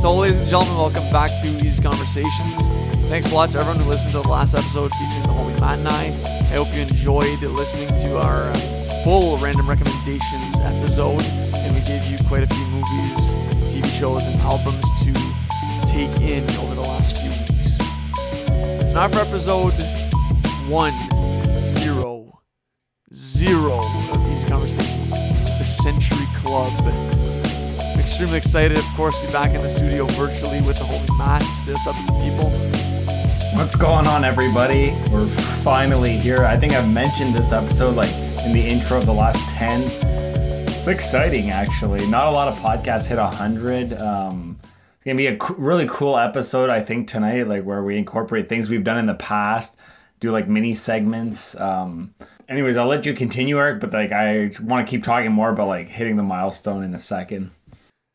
So, ladies and gentlemen, welcome back to Easy Conversations. Thanks a lot to everyone who listened to the last episode featuring the homie Matt and I. I hope you enjoyed listening to our um, full random recommendations episode, and we gave you quite a few movies, TV shows, and albums to take in over the last few weeks. So now for episode one zero zero of Easy Conversations, the Century Club. Extremely excited, of course, to be back in the studio virtually with the homie Matt. Say what's up people. What's going on, everybody? We're finally here. I think I've mentioned this episode like in the intro of the last 10. It's exciting, actually. Not a lot of podcasts hit 100. Um, it's going to be a co- really cool episode, I think, tonight, like where we incorporate things we've done in the past, do like mini segments. Um, anyways, I'll let you continue, Eric, but like I want to keep talking more about like hitting the milestone in a second.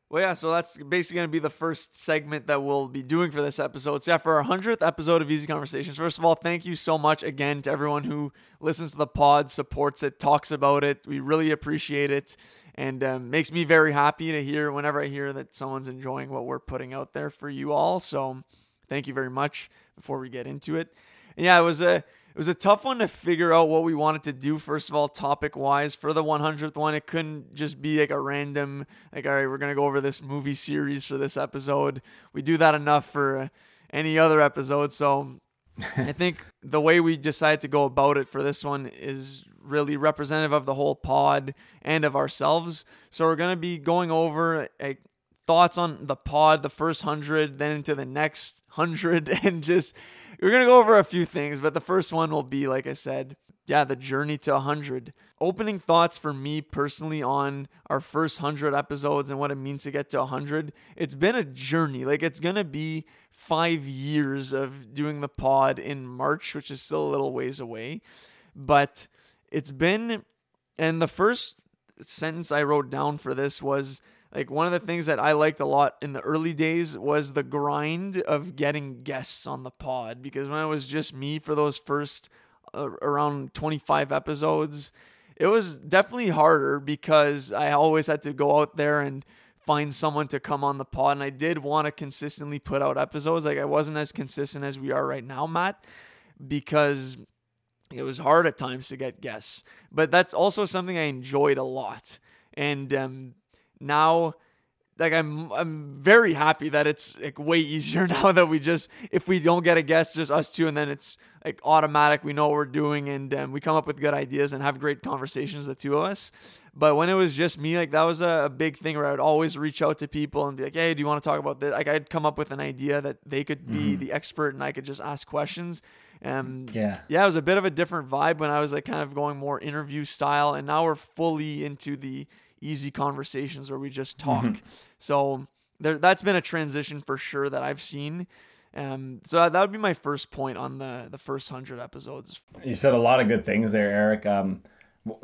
Well, yeah, so that's basically going to be the first segment that we'll be doing for this episode. So, yeah, for our 100th episode of Easy Conversations, first of all, thank you so much again to everyone who listens to the pod, supports it, talks about it. We really appreciate it and um, makes me very happy to hear whenever I hear that someone's enjoying what we're putting out there for you all. So, thank you very much before we get into it. And yeah, it was a it was a tough one to figure out what we wanted to do first of all topic wise for the 100th one it couldn't just be like a random like all right we're going to go over this movie series for this episode. We do that enough for any other episode so i think the way we decided to go about it for this one is really representative of the whole pod and of ourselves. So we're going to be going over like thoughts on the pod the first 100 then into the next 100 and just we're going to go over a few things, but the first one will be, like I said, yeah, the journey to 100. Opening thoughts for me personally on our first 100 episodes and what it means to get to 100. It's been a journey. Like, it's going to be five years of doing the pod in March, which is still a little ways away. But it's been, and the first sentence I wrote down for this was, like one of the things that I liked a lot in the early days was the grind of getting guests on the pod because when it was just me for those first uh, around 25 episodes, it was definitely harder because I always had to go out there and find someone to come on the pod and I did want to consistently put out episodes like I wasn't as consistent as we are right now, Matt, because it was hard at times to get guests. But that's also something I enjoyed a lot. And um, now like I'm I'm very happy that it's like way easier now that we just if we don't get a guest just us two and then it's like automatic we know what we're doing and um, we come up with good ideas and have great conversations the two of us. But when it was just me like that was a, a big thing where I would always reach out to people and be like hey do you want to talk about this like I'd come up with an idea that they could be mm-hmm. the expert and I could just ask questions. Um yeah. yeah it was a bit of a different vibe when I was like kind of going more interview style and now we're fully into the easy conversations where we just talk. Mm-hmm. So there, that's been a transition for sure that I've seen. Um, so that, that would be my first point on the the first hundred episodes. You said a lot of good things there, Eric. Um,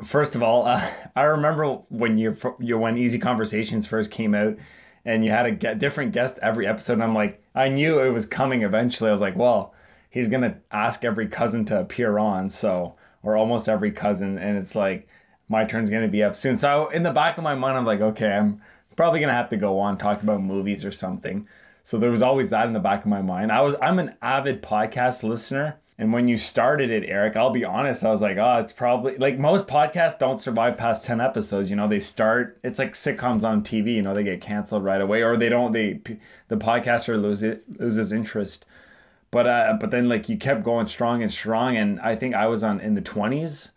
first of all, uh, I remember when you you when Easy Conversations first came out, and you had a get different guest every episode. And I'm like, I knew it was coming eventually. I was like, well, he's gonna ask every cousin to appear on, so or almost every cousin, and it's like my turn's going to be up soon. So in the back of my mind, I'm like, okay, I'm probably going to have to go on talk about movies or something. So there was always that in the back of my mind. I was I'm an avid podcast listener. And when you started it, Eric, I'll be honest, I was like, oh, it's probably like most podcasts don't survive past 10 episodes. You know, they start, it's like sitcoms on TV, you know, they get canceled right away or they don't, they, the podcaster loses, loses interest. But, uh, but then like you kept going strong and strong. And I think I was on in the 20s,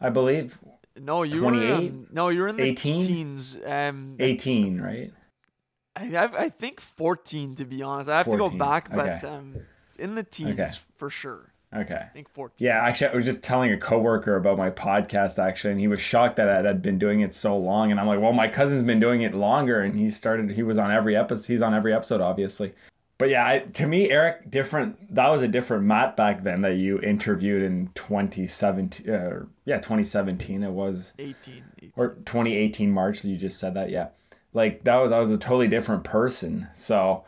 I believe, no, you 28? were um, no, you're in the 18? teens. Um, 18, right? I I think 14 to be honest. I have 14. to go back, but okay. um, in the teens okay. for sure. Okay. I think 14. Yeah, actually, I was just telling a coworker about my podcast actually, and he was shocked that I had been doing it so long. And I'm like, well, my cousin's been doing it longer, and he started. He was on every episode. He's on every episode, obviously but yeah, I, to me, Eric, different. That was a different Matt back then that you interviewed in 2017. Uh, yeah, 2017. It was 18, 18, or 2018 March. You just said that. Yeah, like that was I was a totally different person. So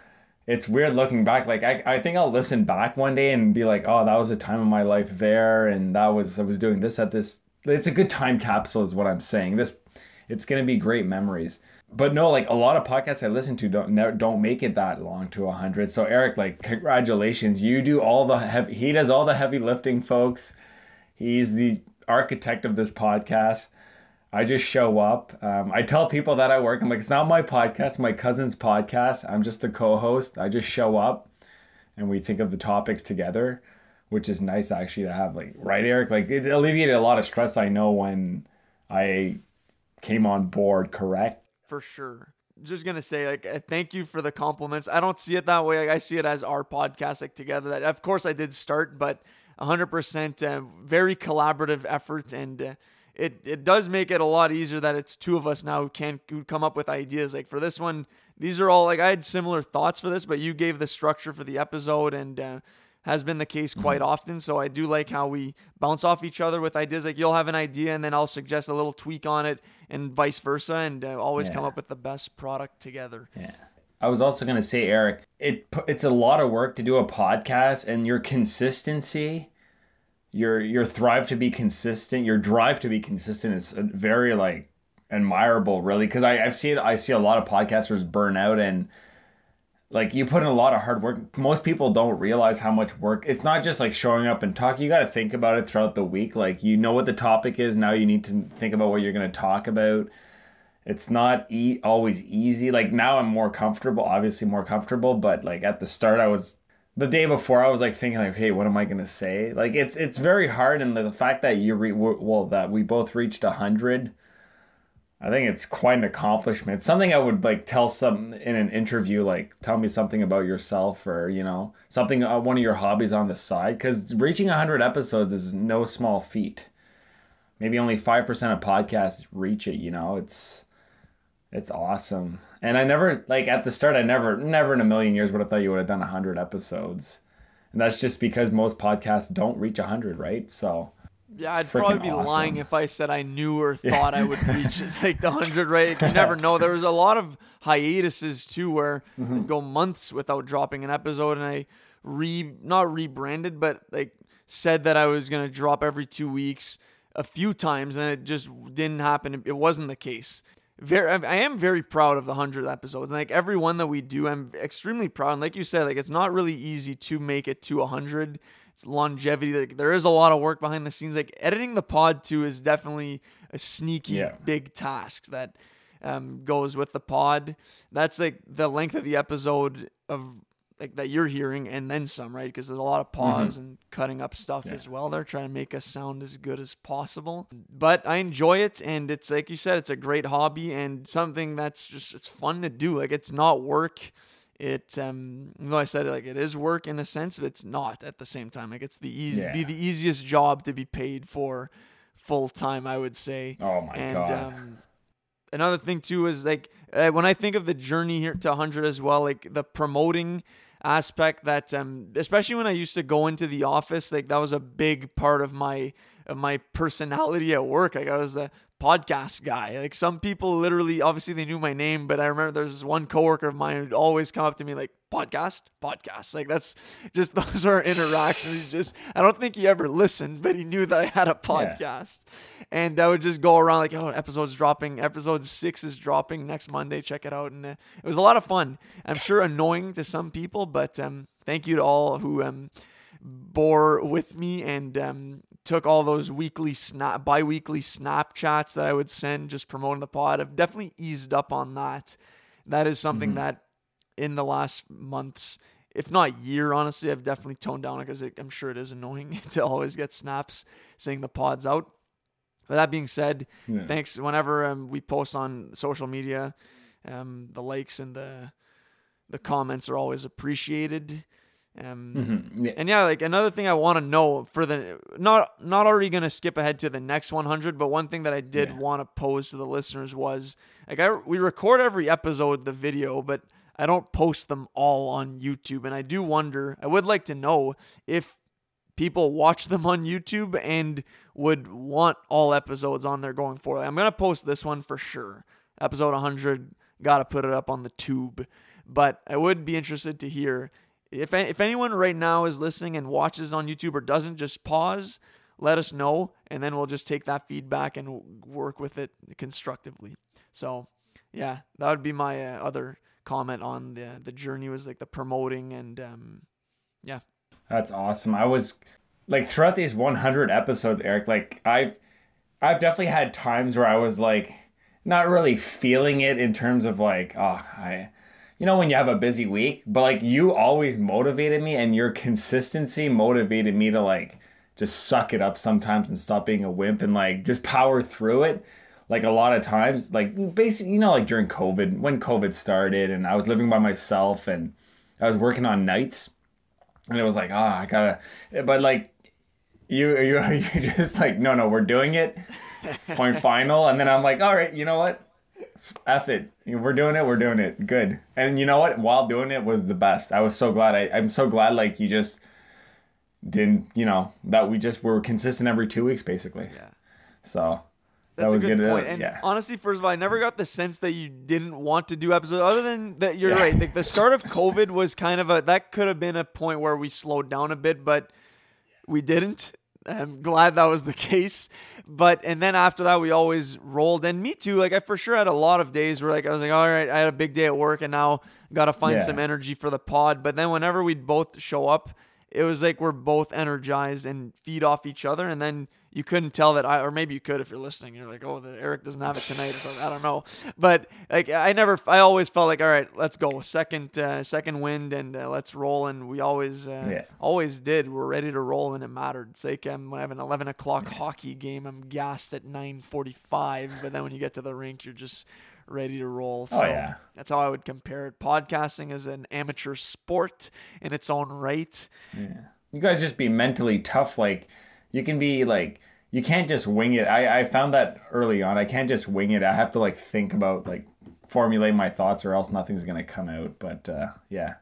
it's weird looking back. Like I, I think I'll listen back one day and be like, oh, that was a time of my life there, and that was I was doing this at this. It's a good time capsule, is what I'm saying. This, it's gonna be great memories but no, like a lot of podcasts I listen to don't don't make it that long to 100. So Eric, like congratulations. You do all the heavy he does all the heavy lifting, folks. He's the architect of this podcast. I just show up. Um, I tell people that I work. I'm like, it's not my podcast, my cousin's podcast. I'm just the co-host. I just show up, and we think of the topics together, which is nice actually to have. Like, right, Eric? Like, it alleviated a lot of stress. I know when I came on board. Correct for sure. Just gonna say, like, uh, thank you for the compliments. I don't see it that way. Like, I see it as our podcast, like together. That of course I did start, but 100% uh, very collaborative effort, and uh, it it does make it a lot easier that it's two of us now who can who come up with ideas. Like for this one, these are all like I had similar thoughts for this, but you gave the structure for the episode, and uh, has been the case quite mm-hmm. often. So I do like how we bounce off each other with ideas. Like you'll have an idea and then I'll suggest a little tweak on it and vice versa and uh, always yeah. come up with the best product together. Yeah. I was also going to say Eric, it it's a lot of work to do a podcast and your consistency your your thrive to be consistent, your drive to be consistent is very like admirable really because I I've seen I see a lot of podcasters burn out and like you put in a lot of hard work. Most people don't realize how much work. It's not just like showing up and talking. You got to think about it throughout the week. Like you know what the topic is. Now you need to think about what you're going to talk about. It's not e- always easy. Like now I'm more comfortable, obviously more comfortable, but like at the start I was the day before I was like thinking like, hey, what am I going to say? Like it's it's very hard and the, fact that you re- well that we both reached 100 I think it's quite an accomplishment. It's something I would like tell some in an interview, like tell me something about yourself or you know something uh, one of your hobbies on the side. Because reaching hundred episodes is no small feat. Maybe only five percent of podcasts reach it. You know, it's it's awesome. And I never like at the start, I never never in a million years would have thought you would have done hundred episodes. And that's just because most podcasts don't reach hundred, right? So yeah, I'd probably be awesome. lying if I said I knew or thought I would reach like the hundred rate. You never know. There was a lot of hiatuses too, where mm-hmm. I'd go months without dropping an episode, and I re not rebranded, but like said that I was gonna drop every two weeks a few times, and it just didn't happen. It wasn't the case. Very, I am very proud of the hundredth episode. And like every one that we do, I'm extremely proud. And like you said, like it's not really easy to make it to a hundred longevity. Like there is a lot of work behind the scenes. Like editing the pod too is definitely a sneaky yeah. big task that um, goes with the pod. That's like the length of the episode of like that you're hearing and then some, right? Because there's a lot of pause mm-hmm. and cutting up stuff yeah. as well. They're trying to make us sound as good as possible. But I enjoy it and it's like you said, it's a great hobby and something that's just it's fun to do. Like it's not work it um though I said it, like it is work in a sense, but it's not at the same time. Like it's the easy yeah. be the easiest job to be paid for full time, I would say. Oh my and, god. Um, another thing too is like uh, when I think of the journey here to 100 as well, like the promoting aspect that um especially when I used to go into the office, like that was a big part of my of my personality at work. Like I was a podcast guy. Like some people literally, obviously they knew my name, but I remember there's this one coworker of mine who'd always come up to me like, podcast, podcast. Like that's just those are interactions. just I don't think he ever listened, but he knew that I had a podcast, yeah. and I would just go around like, oh, episode's dropping. Episode six is dropping next Monday. Check it out, and uh, it was a lot of fun. I'm sure annoying to some people, but um, thank you to all who um bore with me and um, took all those weekly snap bi-weekly snapchats that I would send just promoting the pod. I've definitely eased up on that. That is something mm-hmm. that in the last months, if not year, honestly, I've definitely toned down because I'm sure it is annoying to always get snaps saying the pod's out. But that being said, yeah. thanks. Whenever um, we post on social media, um, the likes and the the comments are always appreciated. Um, mm-hmm. yeah. And yeah, like another thing I want to know for the not not already gonna skip ahead to the next 100, but one thing that I did yeah. want to pose to the listeners was like I we record every episode the video, but I don't post them all on YouTube, and I do wonder. I would like to know if people watch them on YouTube and would want all episodes on there going forward. I'm gonna post this one for sure. Episode 100, gotta put it up on the tube. But I would be interested to hear if if anyone right now is listening and watches on YouTube or doesn't, just pause, let us know, and then we'll just take that feedback and work with it constructively. So yeah, that would be my uh, other comment on the the journey was like the promoting and um, yeah. That's awesome. I was like throughout these 100 episodes, Eric. Like I've I've definitely had times where I was like not really feeling it in terms of like oh I you know when you have a busy week, but like you always motivated me and your consistency motivated me to like just suck it up sometimes and stop being a wimp and like just power through it. Like a lot of times like basically you know like during covid when covid started and i was living by myself and i was working on nights and it was like ah oh, i gotta but like you you you're just like no no we're doing it. Point final. And then i'm like all right you know what F it. We're doing it. We're doing it. Good. And you know what? While doing it was the best. I was so glad. I, I'm so glad like you just didn't, you know, that we just were consistent every two weeks basically. Yeah. So that's that was a good good. point. And yeah. honestly, first of all, I never got the sense that you didn't want to do episodes. Other than that, you're right. Like the start of COVID was kind of a that could have been a point where we slowed down a bit, but we didn't. I'm glad that was the case. But and then after that, we always rolled. And me too. Like I for sure had a lot of days where like I was like, all right, I had a big day at work, and now got to find Yeah. some energy for the pod. But then whenever we'd both show up, it was like we're both energized and feed off each other. And then you couldn't tell that I, or maybe you could if you're listening. You're like, oh, the, Eric doesn't have it tonight. Or something. I don't know. But like I never, I always felt like, all right, let's go. Second, uh, second wind, and uh, let's roll. And we always, uh, Yeah. always did. We're ready to roll when it mattered. It's like um, when I have an 11 o'clock hockey game, I'm gassed at 9:45, but then when you get to the rink, you're just ready to roll. So Oh, yeah. that's how I would compare it. Podcasting is an amateur sport in its own right. Yeah. you gotta just be mentally tough. Like you can be like you can't just wing it. I, I found that early on. I can't just wing it. I have to like think about like formulate my thoughts or else nothing's gonna come out. But uh yeah.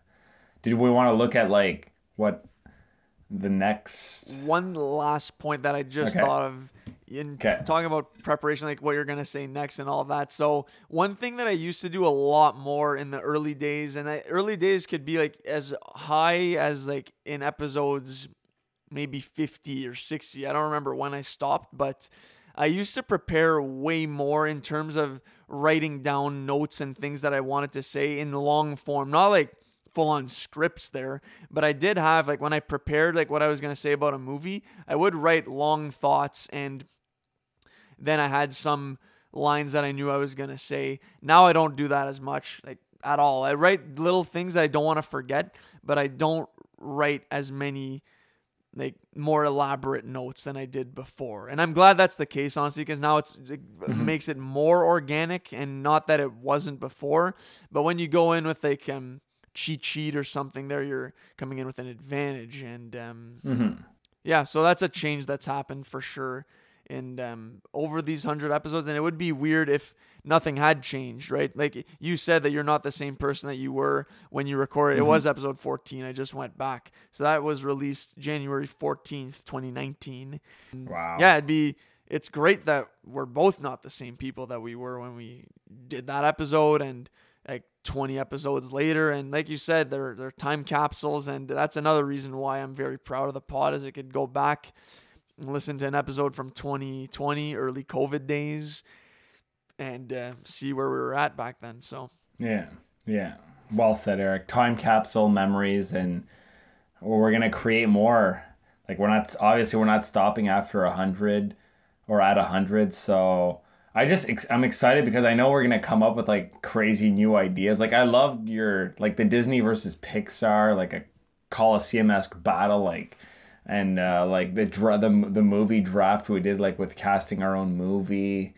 Did we want to look at like what the next One last point that I just Okay. thought of in Okay. talking about preparation, like what you're gonna say next and all that. So one thing that I used to do a lot more in the early days, and I, early days could be like as high as like in episodes maybe 50 or 60. I don't remember when I stopped, but I used to prepare way more in terms of writing down notes and things that I wanted to say in long form. Not like full on scripts there, but I did have like when I prepared like what I was going to say about a movie, I would write long thoughts and then I had some lines that I knew I was going to say. Now I don't do that as much like at all. I write little things that I don't want to forget, but I don't write as many like more elaborate notes than I did before. And I'm glad that's the case, honestly, because now it's it makes it more organic and not that it wasn't before. But when you go in with like um cheat sheet or something there, you're coming in with an advantage. And um yeah, so that's a change that's happened for sure. And um, over these hundred episodes, and it would be weird if nothing had changed, right? Like you said that you're not the same person that you were when you recorded. It was episode 14. I just went back, so that was released January 14th, 2019. Wow. Yeah, it'd be. It's great that we're both not the same people that we were when we did that episode, and like 20 episodes later. And like you said, they're they're time capsules, and that's another reason why I'm very proud of the pod, is it could go back listen to an episode from 2020, early COVID days, and uh, see where we were at back then. So Yeah. Yeah. Well said, Eric. Time capsule memories and we're gonna create more. Like we're not obviously we're not stopping after a hundred or at a hundred. So I just I'm excited because I know we're gonna come up with like crazy new ideas. Like I loved your like the Disney versus Pixar like a Coliseum esque battle like and uh, like the dra- the the movie draft we did like with casting our own movie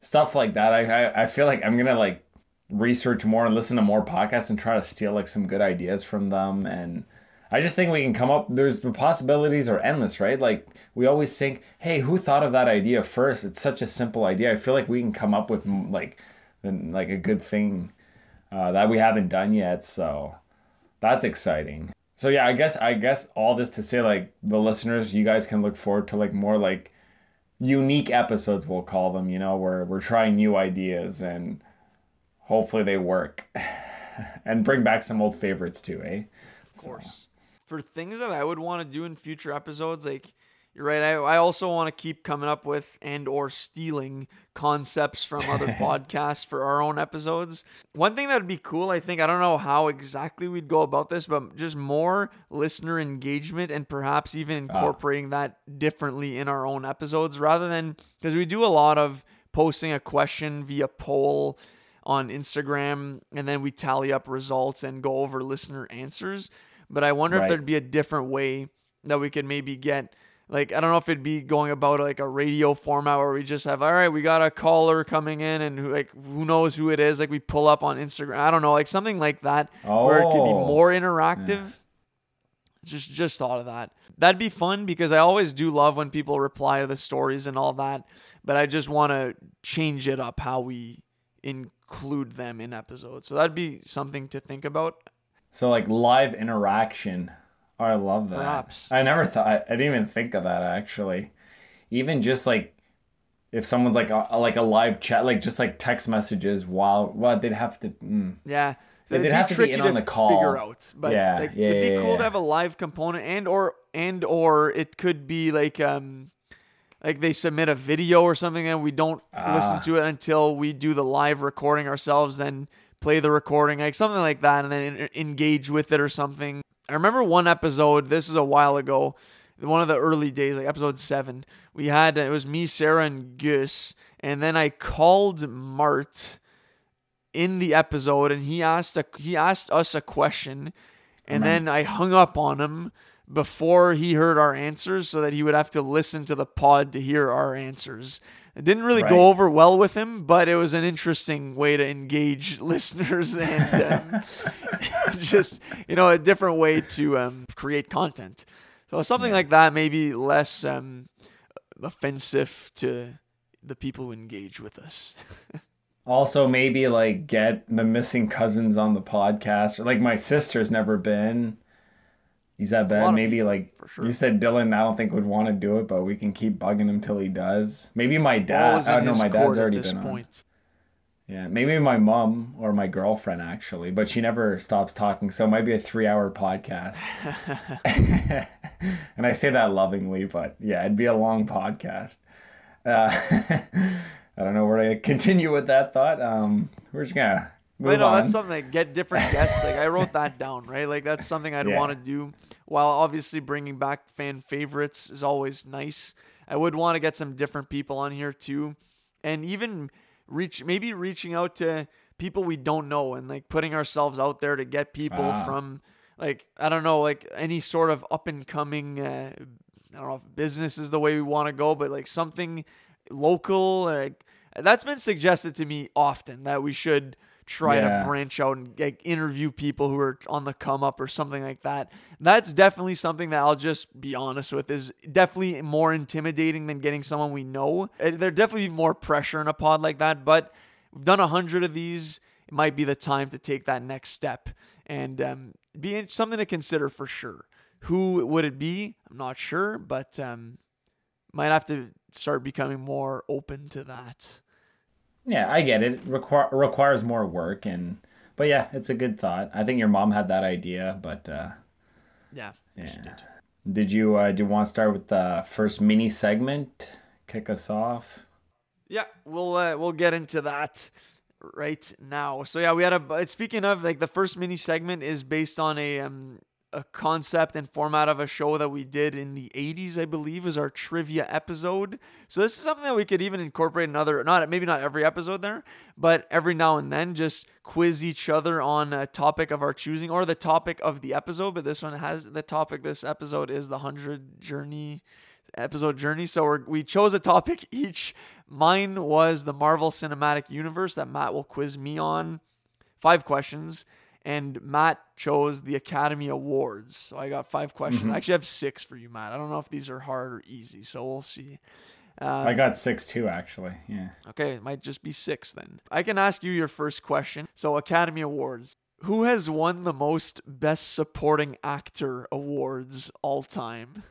stuff like that. I, I I feel like I'm gonna like research more and listen to more podcasts and try to steal like some good ideas from them and I just think we can come up there's the possibilities are endless, right? Like we always think, "Hey, who thought of that idea first? It's such a simple idea." I feel like we can come up with like like a good thing uh, that we haven't done yet, so that's exciting. So yeah, I guess I guess all this to say like the listeners, you guys can look forward to like more like unique episodes we'll call them, you know, where we're trying new ideas and hopefully they work. and bring back some old favorites too, eh? of course. For things that I would want to do in future episodes, like you're right. I, I also want to keep coming up with and or stealing concepts from other podcasts for our own episodes. One thing that would be cool, I think, I don't know how exactly we'd go about this, but just more listener engagement and perhaps even ah. incorporating that differently in our own episodes rather than because we do a lot of posting a question via poll on Instagram and then we tally up results and go over listener answers. But I wonder Right. if there'd be a different way that we could maybe get like I don't know if it'd be going about like a radio format where we just have all right, we got a caller coming in and who, like who knows who it is, like we pull up on Instagram. I don't know, like something like that where it could be Oh. more interactive. Just just thought of that. That'd be fun because I always do love when people reply to the stories and all that, but I just want to change it up how we include them in episodes. So that'd be something to think about. So like live interaction. Oh, I love that. I never thought. I didn't even think of that actually. Even just like if someone's like a, like a live chat, like just like text messages while well they'd have to. Mm. Yeah. It'd they'd have to be in on the call. figure out, but Yeah, like, yeah, it'd be yeah, cool yeah. to have a live component, and or and or it could be like um like they submit a video or something, and we don't listen Ah. to it until we do the live recording ourselves, then play the recording, like something like that, and then en- engage with it or something. I remember one episode. This was a while ago. One of the early days, like episode seven, we had it was me, Sarah, and Gus, and then I called Mart in the episode and he asked a, he asked us a question and mm-hmm. then I hung up on him before he heard our answers so that he would have to listen to the pod to hear our answers. It didn't really Right. go over well with him, but it was an interesting way to engage listeners and um, just you know a different way to um, create content. So something like that, maybe less um, offensive to the people who engage with us. Also, maybe like get the missing cousins on the podcast. Or like my sister's never been. Is that bad? Maybe people, like for sure. you said, Dylan. I don't think would want to do it, but we can keep bugging him till he does. Maybe my dad. I don't know. My dad's already been on. Yeah, maybe my mom or my girlfriend actually, but she never stops talking. So it might be a three-hour podcast. and I say that lovingly, but yeah, it'd be a long podcast. Uh, I don't know where to continue with that thought. Um, we're just gonna move I know on. that's something like get different guests. Like I wrote that down, right? Like that's something I'd Yeah. want to do. While obviously bringing back fan favorites is always nice. I would want to get some different people on here too, and even reach maybe reaching out to people we don't know and like putting ourselves out there to get people Ah. from like I don't know like any sort of up and coming. Uh, I don't know if business is the way we want to go, but like something local. Like that's been suggested to me often that we should try Yeah. to branch out and like interview people who are on the come up or something like that. That's definitely something that I'll just be honest with is definitely more intimidating than getting someone we know. Uh, There definitely be more pressure in a pod like that, but we've done a hundred of these. It might be the time to take that next step and um, be something to consider for sure. Who would it be? I'm not sure, but um, might have to start becoming more open to that. Yeah, I get it. Require requires more work, and but yeah, it's a good thought. I think your mom had that idea, but uh, Yeah. she yeah. did. Did you uh, do you want to start with the first mini segment? Kick us off. Yeah, we'll uh, we'll get into that right now. So yeah, we had a speaking of like the first mini segment is based on a um a concept and format of a show that we did in the 80s, I believe, is our trivia episode. So this is something that we could even incorporate another not maybe not every episode there, but every now and then just quiz each other on a topic of our choosing or the topic of the episode, but this one has the topic this episode is the 100 journey episode journey. So we're, we chose a topic each. Mine was the Marvel Cinematic Universe that Matt will quiz me on. Five questions. And Matt chose the Academy Awards. So I got five questions. I actually have six for you, Matt. I don't know if these are hard or easy. So we'll see. Um, I got six too, actually. Yeah. Okay, it might just be six then. I can ask you your first question. So, Academy Awards. Who has won the most Best Supporting Actor awards all time?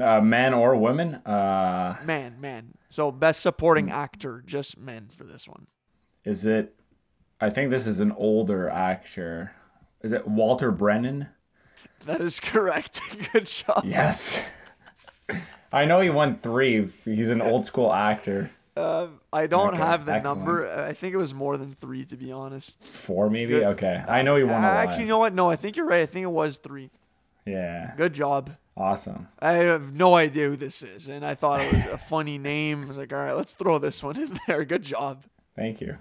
Uh, man or woman? Uh, Man, man. So, Best Supporting Actor, just men for this one. is it? I think this is an older actor. Is it Walter Brennan? That is correct. Good job. Yes. I know he won three. He's an old school actor. Uh, I don't Okay, have the excellent. number. I think it was more than three, to be honest. Four maybe. Good. Okay, I know he won a Uh, lot. Actually, you know what? No, I think you're right. I think it was three. yeah, Good job. awesome. I have no idea who this is, and I thought it was a funny name. I was like, all right, let's throw this one in there. Good job. Thank you.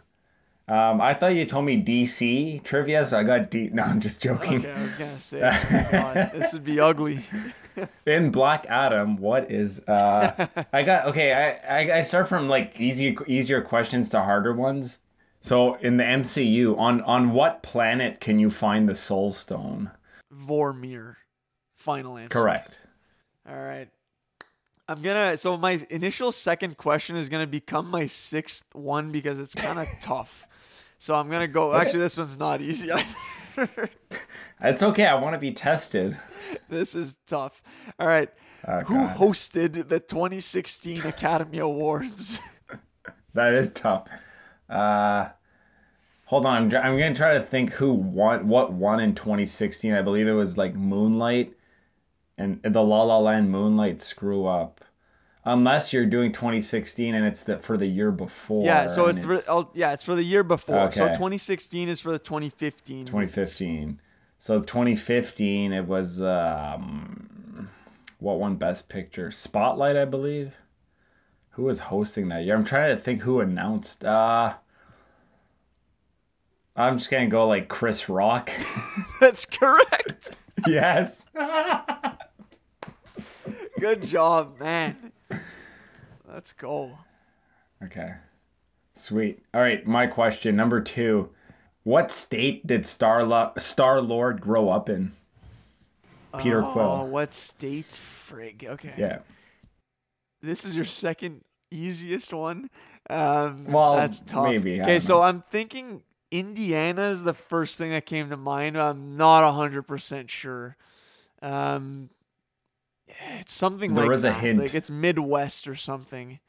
Um, I thought you told me DC trivia, so I got D. No, I'm just joking. Okay, I was gonna say, oh God, this would be ugly. In Black Adam, what is uh I got okay, I, I I start from like easy easier questions to harder ones. So in the MCU, on on what planet can you find the soul stone? Vormir. Final answer. Correct. All right. I'm gonna. So my initial second question is gonna become my sixth one because it's kind of tough. So I'm gonna go. Actually, this one's not easy. either. It's okay, I want to be tested. this is tough. All right. Oh, Who God. hosted the 2016 Academy Awards? That is tough. Uh Hold on, I'm, I'm gonna try to think who won, what won in 2016. I believe it was like Moonlight, and the La La Land Moonlight screw up. Unless you're doing 2016 and it's the for the year before. yeah. So and it's, for, oh, yeah, it's for the year before. So 2016 is for the 2015. 2015. So 2015, it was um, what won Best Picture? Spotlight, I believe. Who was hosting that year? I'm trying to think who announced. Uh, I'm just gonna go like Chris Rock. That's correct. yes. Good job, man. Let's go. Okay. Sweet. All right. My question number two: What state did Star Star Lord grow up in? Peter Oh, Quill. what state? Frig. Okay. Yeah. This is your second easiest one. Um, Well, that's tough. maybe, Okay, so know. I'm thinking Indiana is the first thing that came to mind. I'm not hundred percent sure. Um, it's something There like is a hint. Like it's Midwest or something.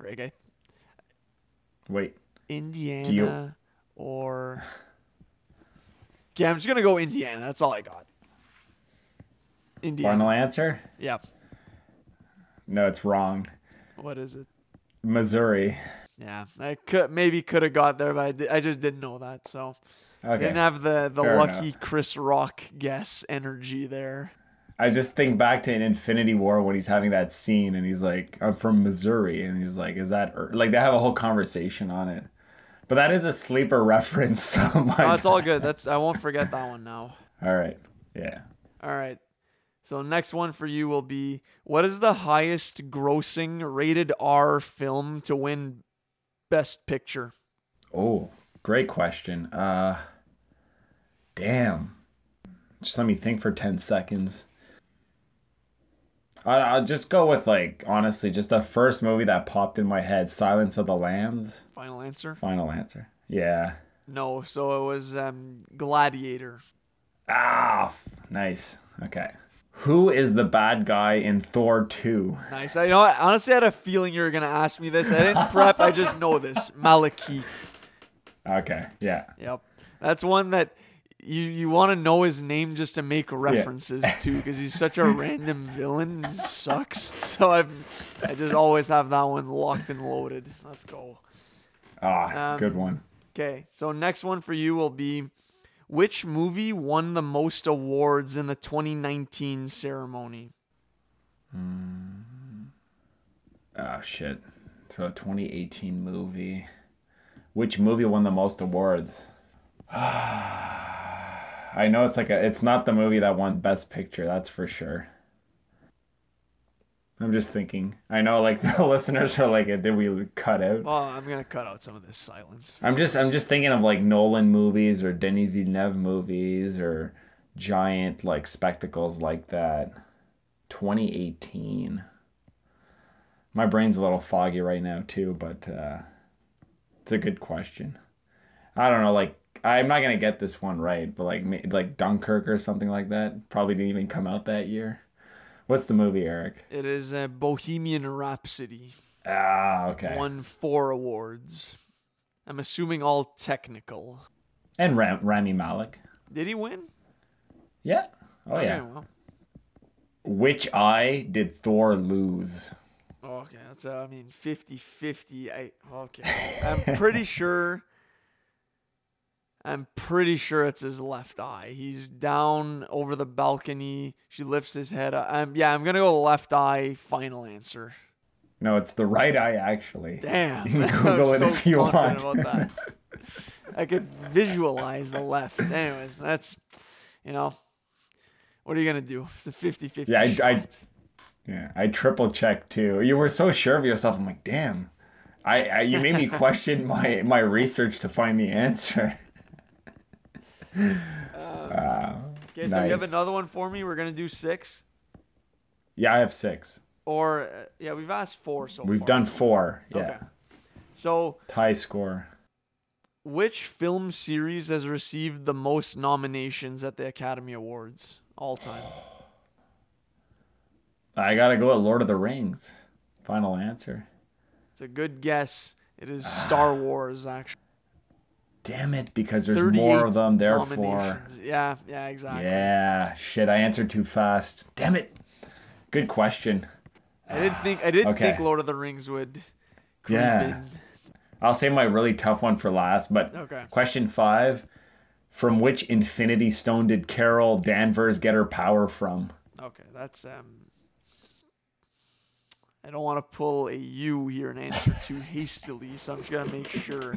Frig. I, Wait. Indiana or. Yeah, I'm just gonna go Indiana. That's all I got. Indiana. Final answer? Yep. No, it's wrong. What is it? Missouri. Yeah, I could maybe could have got there, but I, I just didn't know that. So Okay. didn't have the the Fair lucky enough. Chris Rock guess energy there. I just think back to in Infinity War when he's having that scene and he's like, "I'm from Missouri," and he's like, "Is that Ur-" like?" They have a whole conversation on it. But that is a sleeper reference. So No, it's all good. That's I won't forget that one now. all right. Yeah. All right. So next one for you will be what is the highest grossing rated R film to win Best Picture? Oh, great question. Uh, damn. Just let me think for ten seconds. I, I'll just go with like honestly, just the first movie that popped in my head, Silence of the Lambs. Final answer? Final answer. Yeah. No. So it was um, Gladiator. Ah, nice. Okay. Who is the bad guy in Thor 2? Nice. I you know. what? Honestly, I had a feeling you were gonna ask me this. I didn't prep. I just know this. Malekith. Okay. Yeah. Yep. That's one that you you want to know his name just to make references to because he's such a random villain. He sucks. So I I just always have that one locked and loaded. Let's go. Ah, Um, good one. Okay. So next one for you will be which movie won the most awards in the 2019 ceremony? Oh shit. So a 2018 movie. Which movie won the most awards? I know it's like a it's not the movie that won best picture, that's for sure. I'm just thinking. I know like the listeners are like did we cut out? Well, I'm gonna cut out some of this silence. I'm just I'm just thinking of like Nolan movies or Denis Villeneuve movies or giant like spectacles like that. 2018. My brain's a little foggy right now too, but uh, it's a good question. I don't know, like I'm not gonna get this one right, but like like Dunkirk or something like that probably didn't even come out that year. What's the movie, Eric? It is a Bohemian Rhapsody. Ah, okay. Won four awards. I'm assuming all technical. And Ram- Rami Malek. Did he win? Yeah. Oh Okay, yeah. well. Which eye did Thor lose? Okay, that's uh, I mean 50-50. I okay. I'm pretty sure I'm pretty sure it's his left eye. He's down over the balcony. She lifts his head up. I'm, yeah, I'm going to go left eye final answer. No, it's the right eye actually. Damn. You can Google it so if you want. About that. I could visualize the left. Anyways, that's you know, what are you gonna do? It's a 50-50 Yeah, I- I- Yeah, I triple checked too. You were so sure of yourself. I'm like, damn. I, I you made me question my my research to find the answer. Wow. Okay, so you have another one for me. We're gonna do six, Yeah, I have six. or uh, yeah, we've asked four so We've far. done four. Yeah. Okay. So, Tie score. which film series has received the most nominations at the Academy Awards all time? I gotta go at Lord of the Rings. Final answer. It's a good guess. It Ah. Star Wars, actually. Damn it, because there's more of them, therefore. Yeah, yeah, exactly. Yeah, shit, I answered too fast. Damn it. Good question. I didn't think I didn't Okay. think Lord of the Rings would Yeah. in. I'll say my really tough one for last, but Okay. question five From which Infinity Stone did Carol Danvers get her power from? Okay, that's um. I don't want to pull a U here and answer too hastily, so I'm just gonna make sure.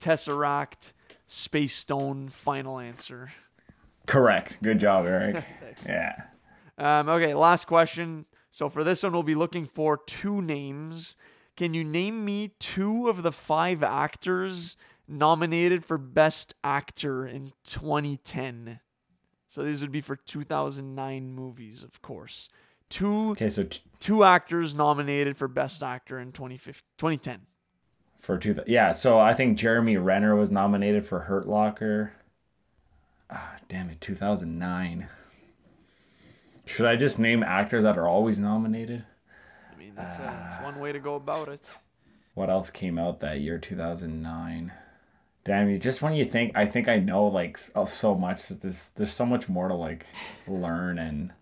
Tesseract, Space Stone, final answer. Correct. Good job, Eric. yeah. Um, okay, last question. So for this one, we'll be looking for two names. Can you name me two of the five actors nominated for Best Actor in 2010? So these would be for 2009 movies, of course. Two Okay, so t- two actors nominated for Best Actor in 2010. For two, th- yeah. So I think Jeremy Renner was nominated for Hurt Locker. Ah, damn it, 2009. Should I just name actors that are always nominated? I mean, that's, a, that's one way to go about it. What else came out that year, 2009? Damn, you just when you think, I think I know like oh, so much that there's there's so much more to like learn and.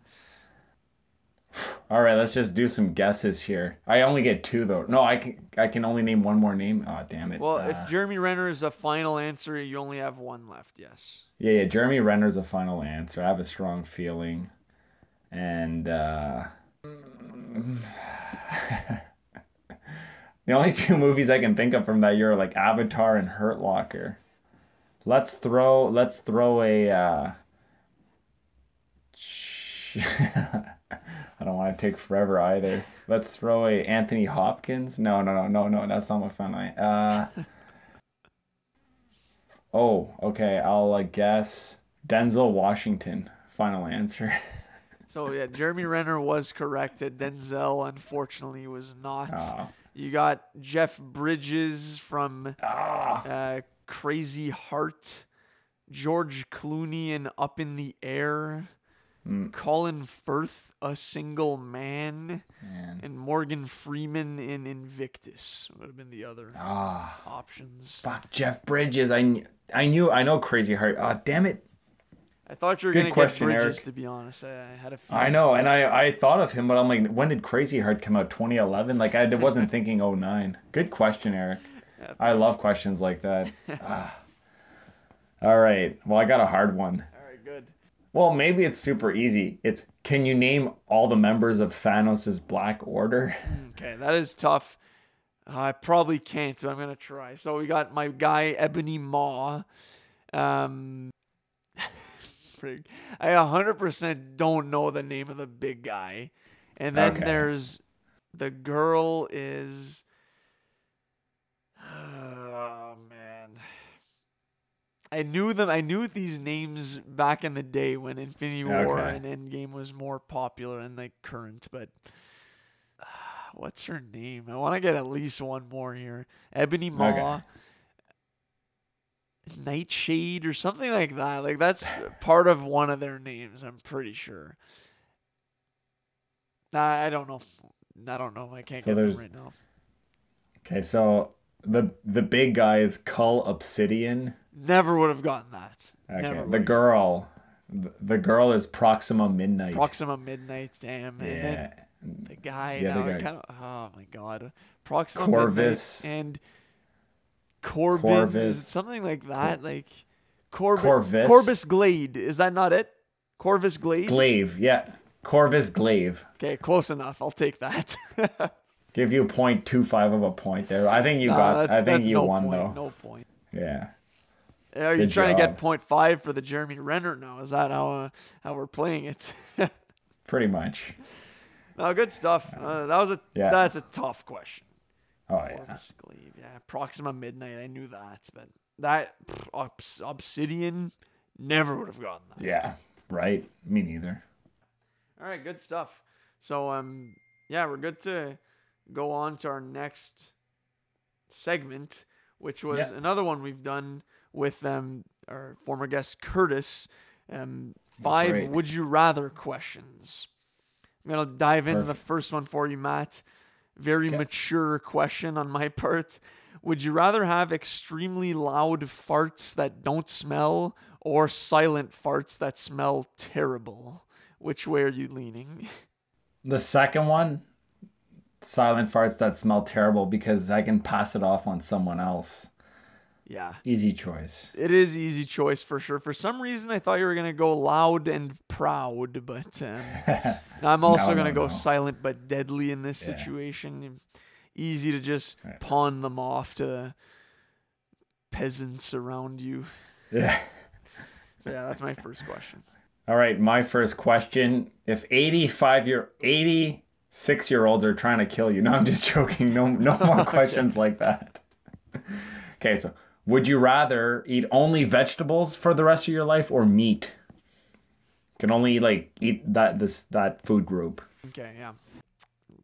All right, let's just do some guesses here. I only get two though. No, I can I can only name one more name. Oh damn it. Well, Uh, if Jeremy Renner is a final answer, you only have one left. Yes. yeah, yeah, Jeremy Renner's the final answer. I have a strong feeling, and uh, the only two movies I can think of from that year are like Avatar and Hurt Locker. Let's throw let's throw a. Uh, I don't want to take forever either. Let's throw a Anthony Hopkins. No, no, no, no, no. That's not my final. Uh, oh, okay. I'll uh, guess Denzel Washington. Final answer. So yeah, Jeremy Renner was corrected. Denzel, unfortunately, was not. Ah. You got Jeff Bridges from Ah, uh, Crazy Heart, George Clooney in Up in the Air, Hmm. Colin Firth, A Single Man, man. and Morgan Freeman in Invictus would have been the other Ah, options. fuck Jeff Bridges. I, kn- I knew. I know Crazy Heart. Ah, damn it. I thought you were Good gonna question, get Bridges, Eric. to be honest. I, I had a feeling. I know, and I, I thought of him, but I'm like, when did Crazy Heart come out? 2011? Like, I wasn't thinking 09. Good question, Eric. Yeah, I love questions like that. Ah. All right. Well, I got a hard one. All right, good. Well, maybe it's super easy. It's can you name all the members of Thanos' Black Order? Okay, that is tough. I probably can't, but I'm gonna try. So we got my guy Ebony Maw. Um, frig. I 100% don't know the name of the big guy, and then Okay. there's the girl is. Man. I knew them. I knew these names back in the day when Infinity War Okay. and Endgame was more popular and like current, but what's her name? I want to get at least one more here. Ebony Maw, Okay. Nightshade, or something like that. Like that's part of one of their names. I'm pretty sure. I I don't know. I don't know. I can't So get them right now. Okay, so the the big guy is Cull Obsidian. Never would have gotten that. Okay. Never. The girl, the girl is Proxima Midnight. Proxima Midnight, damn. And then the guy Yeah, the now guy. kind of oh my god. Proxima Corvus. Midnight and Corbin. Corvus. Is it something like that? Like Corbin Corvus. Corvus Glade. Is that not it? Corvus Glade? Glaive, yeah. Corvus Glaive. Okay, close enough. I'll take that. Give you 0.25 of a point there. I think you Nah, got. I think you no won point, though. No point. Yeah. Are you Good trying to get 0.5 point for the Jeremy Renner now? Is that how uh, how we're playing it? Pretty much. no, good stuff. Uh, that was a Yeah. that's a tough question. Oh yeah. Glaive, yeah. Proxima Midnight, I knew that, but that pff, Obsidian never would have gotten that. Yeah. Right. Me neither. All right, good stuff. So um yeah, we're good to go on to our next segment, which was Yeah. another one we've done with um our former guest Curtis. Um five would you rather questions. I'm gonna dive into the first one for you, Matt. Very Okay. mature question on my part. Would you rather have extremely loud farts that don't smell or silent farts that smell terrible? Which way are you leaning? The second one, silent farts that smell terrible because I can pass it off on someone else. Yeah. Easy choice. It is easy choice for sure. For some reason, I thought you were gonna go loud and proud, but um, I'm also No, gonna no, go no. silent but deadly in this Yeah. situation. Easy to just Right. pawn them off to peasants around you. Yeah. So yeah, that's my first question. All right, my first question. If 85 year 86 year olds are trying to kill you. No, I'm just joking. No no more questions like that. Okay, so would you rather eat only vegetables for the rest of your life or meat? Can only like eat that this that food group. Okay, yeah.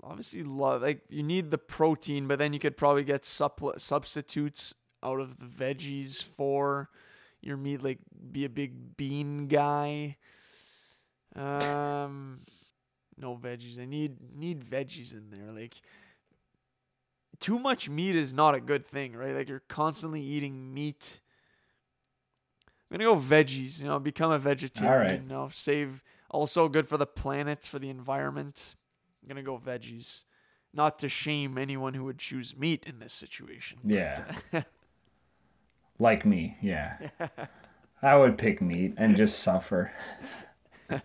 Obviously, love like you need the protein, but then you could probably get suppl- substitutes out of the veggies for your meat. Like, be a big bean guy. Um, no veggies. I need need veggies in there. Like, too much meat is not a good thing, right? Like, you're constantly eating meat. I'm gonna go veggies. You know, become a vegetarian. right. You know, save. Also good for the planet, for the environment. I'm gonna go veggies. Not to shame anyone who would choose meat in this situation. Yeah. Like me, yeah. I would pick meat and just suffer.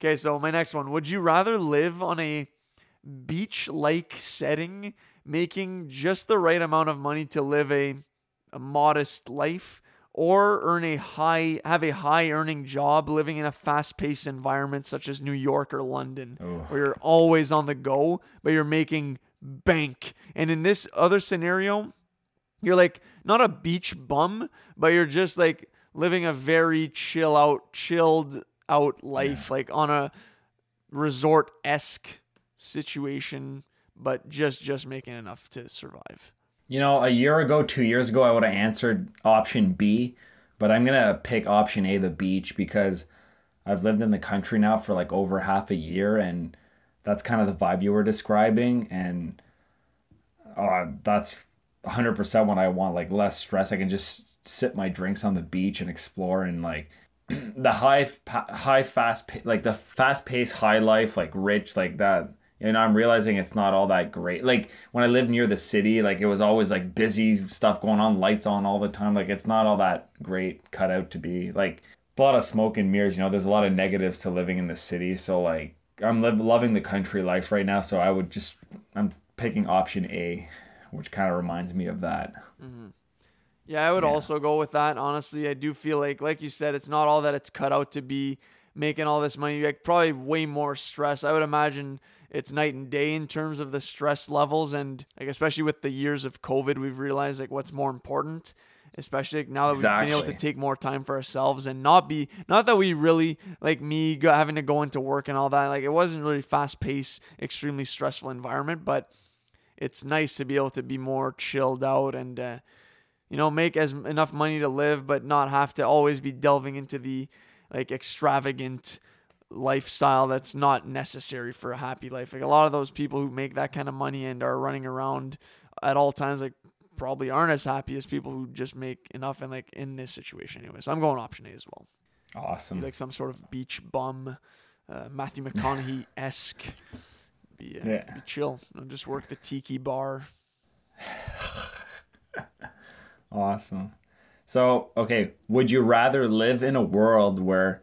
Okay, so my next one. Would you rather live on a beach like setting, making just the right amount of money to live a, a modest life, or earn a high have a high earning job living in a fast paced environment such as New York or London, Ooh. where you're always on the go, but you're making bank. And in this other scenario, you're like not a beach bum, but you're just like living a very chill out, chilled out life, like on a resort esque situation, but just just making enough to survive. You know, a year ago, two years ago, I would have answered option B, but I'm gonna pick option A, the beach, because I've lived in the country now for like over half a year, and that's kind of the vibe you were describing, and uh, that's 100% what I want. Like less stress. I can just sip my drinks on the beach and explore, and like the high, high, fast, like the fast paced high life, like rich, like that. And I'm realizing it's not all that great. Like when I lived near the city, like it was always like busy stuff going on, lights on all the time. Like it's not all that great cut out to be. Like a lot of smoke and mirrors. You know, there's a lot of negatives to living in the city. So like I'm live, loving the country life right now. So I would just I'm picking option A, which kind of reminds me of that. Mm-hmm. Yeah, I would Yeah. also go with that. Honestly, I do feel like, like you said, it's not all that it's cut out to be making all this money. Like probably way more stress. I would imagine it's night and day in terms of the stress levels, and like especially with the years of COVID, we've realized like what's more important. Especially like, now that we've been able to take more time for ourselves and not be not that we really like me go, having to go into work and all that. Like it wasn't really fast paced, extremely stressful environment, but it's nice to be able to be more chilled out and uh, you know make as enough money to live but not have to always be delving into the like extravagant lifestyle that's not necessary for a happy life like a lot of those people who make that kind of money and are running around at all times like probably aren't as happy as people who just make enough and like in this situation anyway so i'm going option a as well Awesome. Be like some sort of beach bum, uh, Matthew McConaughey esque. Be, uh, Yeah. be chill. Know, just work the tiki bar. Awesome. So, okay, would you rather live in a world where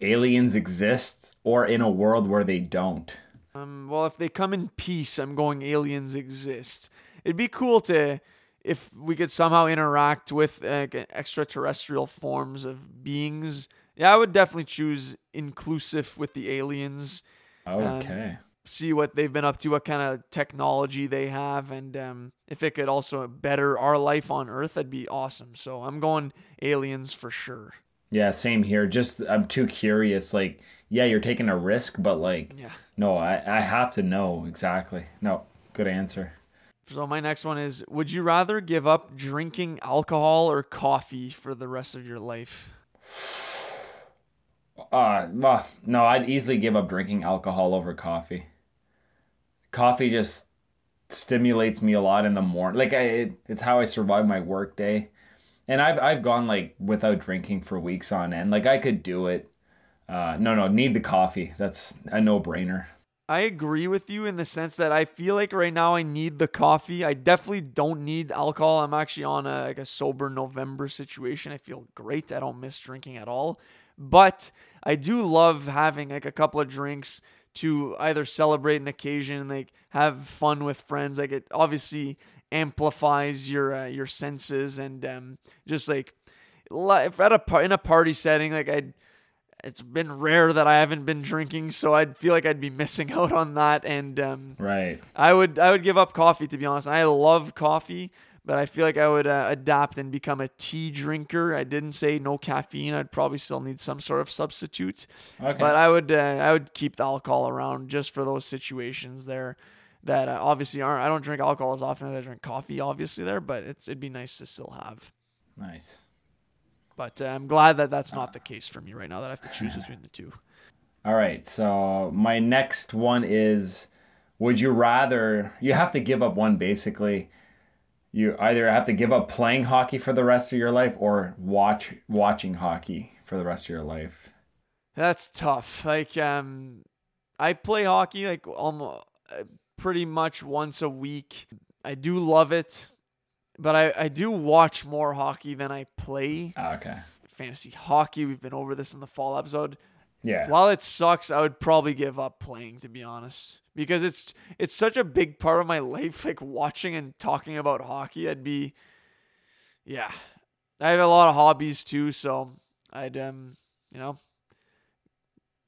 aliens exist or in a world where they don't? Um, well, if they come in peace, I'm going aliens exist. It'd be cool to if we could somehow interact with uh, extraterrestrial forms of beings. Yeah, I would definitely choose inclusive with the aliens. Okay. See what they've been up to, what kind of technology they have, and um, if it could also better our life on Earth, that'd be awesome. So I'm going aliens for sure. Yeah, same here. Just I'm too curious like yeah, you're taking a risk, but like Yeah. no, I I have to know exactly. No, good answer. So my next one is: Would you rather give up drinking alcohol or coffee for the rest of your life? Uh, well, no, I'd easily give up drinking alcohol over coffee. Coffee just stimulates me a lot in the morning. Like I, it, it's how I survive my work day. And I've I've gone like without drinking for weeks on end. Like I could do it. Uh, no, no, need the coffee. That's a no brainer. I agree with you in the sense that I feel like right now I need the coffee. I definitely don't need alcohol. I'm actually on a like a sober November situation. I feel great. I don't miss drinking at all. But I do love having like a couple of drinks to either celebrate an occasion, and like have fun with friends. Like it obviously amplifies your uh, your senses and um, just like if at a par- in a party setting, like I'd it's been rare that I haven't been drinking, so I'd feel like I'd be missing out on that. And um, Right. I would I would give up coffee to be honest. I love coffee, but I feel like I would uh, adapt and become a tea drinker. I didn't say no caffeine. I'd probably still need some sort of substitute, Okay. but I would uh, I would keep the alcohol around just for those situations there that uh, obviously aren't. I don't drink alcohol as often as I drink coffee, obviously there, but it's it'd be nice to still have. nice. But uh, I'm glad that that's not the case for me right now. That I have to choose between the two. All right. So my next one is would you rather you have to give up one basically. You either have to give up playing hockey for the rest of your life or watch watching hockey for the rest of your life. That's tough. Like um I play hockey like almost pretty much once a week. I do love it, but I I do watch more hockey than I play. Ah, Okay. Fantasy hockey, we've been over this in the fall episode. Yeah. While it sucks, I would probably give up playing to be honest, because it's it's such a big part of my life like watching and talking about hockey. I'd be yeah. I have a lot of hobbies too, so I'd um, you know,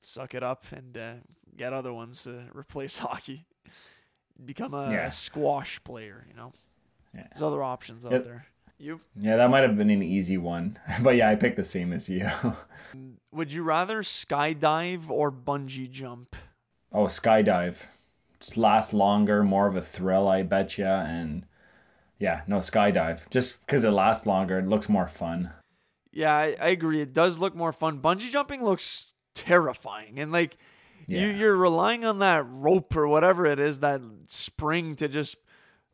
suck it up and uh, get other ones to replace hockey. Become a, Yeah. squash player, you know. Yeah. There's other options out there. You Yeah, that might have been an easy one. But yeah, I picked the same as you. would you rather skydive or bungee jump? oh, skydive. Just lasts longer, more of a thrill, I bet you, And yeah, no, skydive. Just because it lasts longer, it looks more fun. Yeah, I, I agree. It does look more fun. Bungee jumping looks terrifying, and like you, Yeah. you're relying on that rope or whatever it is, that spring to just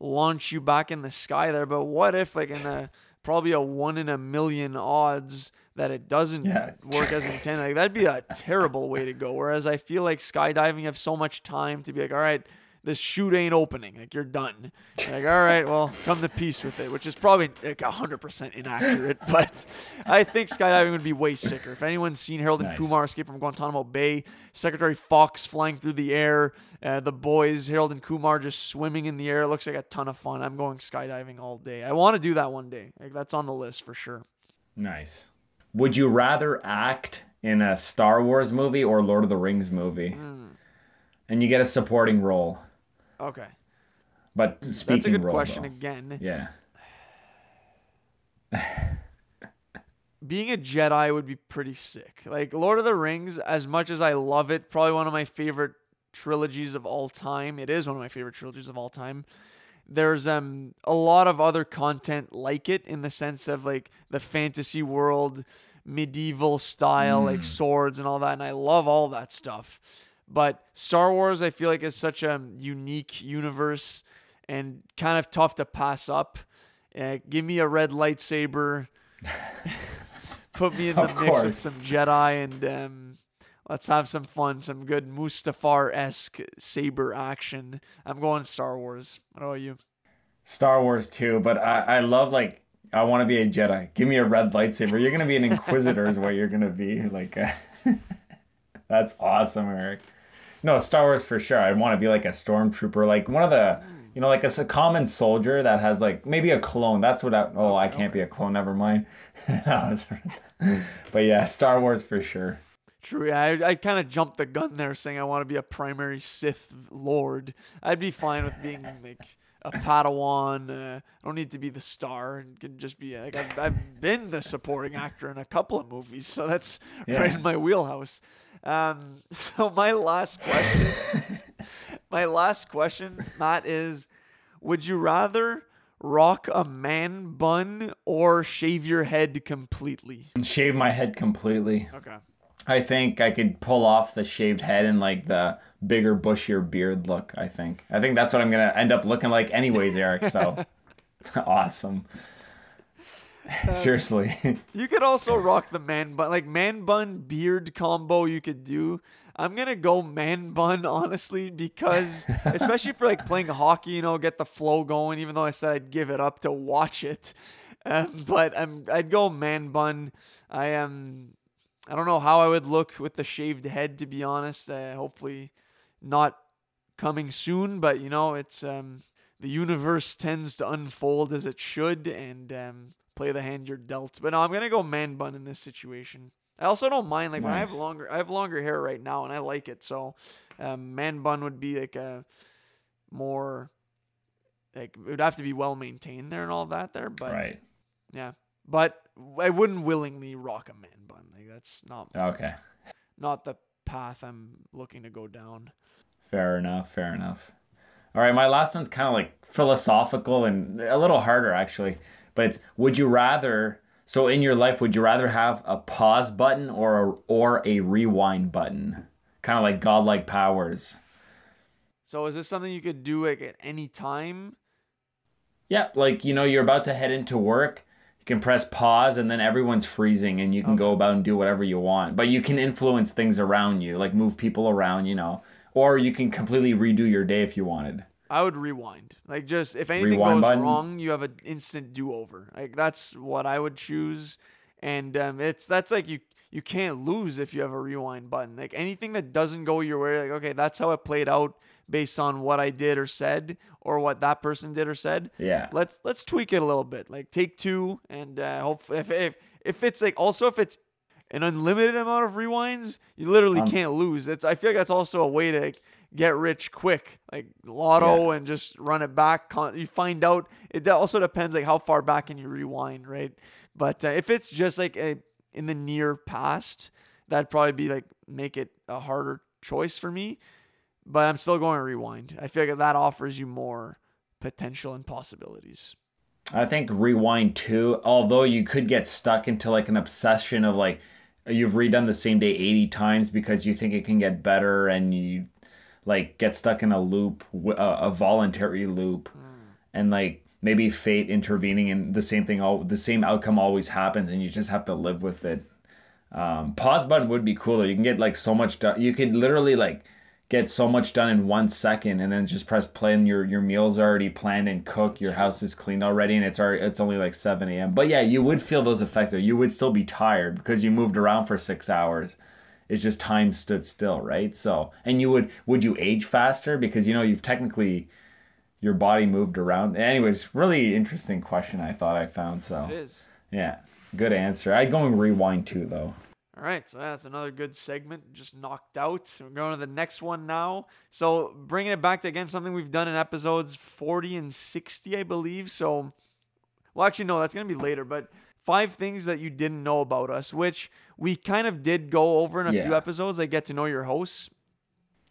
launch you back in the sky there. But what if, like, in a probably a one in a million odds that it doesn't Yeah. work as intended? Like that'd be a terrible way to go. Whereas I feel like skydiving, you have so much time to be like, all right. This chute ain't opening. Like you're done. You're like all right, well, come to peace with it, which is probably like hundred percent inaccurate. But I think skydiving would be way sicker. If anyone's seen Harold and Nice. Kumar escape from Guantanamo Bay, Secretary Fox flying through the air, uh, the boys Harold and Kumar just swimming in the air, it looks like a ton of fun. I'm going skydiving all day. I want to do that one day. Like that's on the list for sure. Nice. Would you rather act in a Star Wars movie or Lord of the Rings movie? And you get a supporting role. Okay, But speaking that's a good role, question though. again. Yeah. being a Jedi would be pretty sick. Like Lord of the Rings, as much as I love it, probably one of my favorite trilogies of all time. It is one of my favorite trilogies of all time. There's um a lot of other content like it in the sense of like the fantasy world, medieval style, like swords and all that, and I love all that stuff. But Star Wars, I feel like is such a unique universe and kind of tough to pass up. Uh, give me a red lightsaber put me in the mix with some Jedi and um, let's have some fun, some good Mustafar esque saber action. I'm going Star Wars. What about you? Star Wars too, but I, I love like I want to be a Jedi. Give me a red lightsaber. You're gonna be an Inquisitor, is what you're gonna be. Like, uh, that's awesome, Eric. No, Star Wars for sure. I want to be like a stormtrooper, like one of the, you know, like a, a common soldier that has like maybe a clone. That's what I. Oh, I can't be a clone. Never mind. But yeah, Star Wars for sure. True. Yeah, I, I kind of jumped the gun there, saying I want to be a primary Sith Lord. I'd be fine with being like a Padawan. Uh, I don't need to be the star, and can just be like I've, I've been the supporting actor in a couple of movies, so that's right in my wheelhouse. Um, so my last question, my last question, Matt, is: Would you rather rock a man bun or shave your head completely? Shave my head completely. Okay. I think I could pull off the shaved head and like the bigger, bushier beard look. I think. I think that's what I'm gonna end up looking like, anyways, Eric. So awesome. Seriously, You could also rock the man bun, like man bun beard combo. You could do. I'm gonna go man bun honestly because especially for like playing hockey, you know, get the flow going. Even though I said I'd give it up to watch it, um, but I'm I'd go man bun. I am. I don't know how I would look with the shaved head to be honest. Uh, hopefully, not coming soon. But you know, it's um the universe tends to unfold as it should, and um, play the hand you're dealt. But no, I'm gonna go man bun in this situation. I also don't mind like when I have longer. I have longer hair right now, and I like it. So, um, man bun would be like a more like it would have to be well maintained there and all that there. But right? yeah, but I wouldn't willingly rock a man bun. Like that's not Okay, not the path I'm looking to go down. fair enough. Fair enough. All right, my last one's kind of like philosophical and a little harder actually. But it's: Would you rather? So in your life, would you rather have a pause button or a, or a rewind button? Kind of like godlike powers. So is this something you could do like at any time? Yeah, like you know, you're about to head into work. You can press pause, and then everyone's freezing, and you can go about and do whatever you want. But you can influence things around you, like move people around, you know, or you can completely redo your day if you wanted. I would rewind. Like just if anything Rewind goes button? wrong, you have an instant do over. Like that's what I would choose. And um, it's that's like you you can't lose if you have a rewind button. Like anything that doesn't go your way, like okay, that's how it played out based on what I did or said or what that person did or said. Yeah. Let's let's tweak it a little bit. Like take two and uh, hope if if if it's like also if it's an unlimited amount of rewinds, you literally Um, can't lose. It's I feel like that's also a way to like, get rich quick, like lotto, and just run it back. You find out. It also depends like how far back can you rewind, right? But uh, if it's just like a in the near past, that'd probably be like make it a harder choice for me. But I'm still going to rewind. I feel like that offers you more potential and possibilities. I think rewind too, although you could get stuck into like an obsession of like you've redone the same day 80 times because you think it can get better and you like get stuck in a loop, a, voluntary loop. And like maybe fate intervening and the same thing all the same outcome always happens and you just have to live with it. Um, pause button would be cooler. You can get like so much done. You could literally like get so much done in one second and then just press play and your your meals are already planned and cooked your house is cleaned already and it's already it's only like 7 a.m but yeah you would feel those effects though. you would still be tired because you moved around for six hours it's just time stood still right so and you would would you age faster because you know you've technically your body moved around anyways really interesting question i thought i found so It is. yeah good answer i'd go and rewind too though All right, so that's another good segment just knocked out. We're going to the next one now. So bringing it back to again something we've done in episodes 40 and 60, I believe. So, well, actually, no, that's going to be later. But five things that you didn't know about us, which we kind of did go over in a few episodes. I get to know your hosts.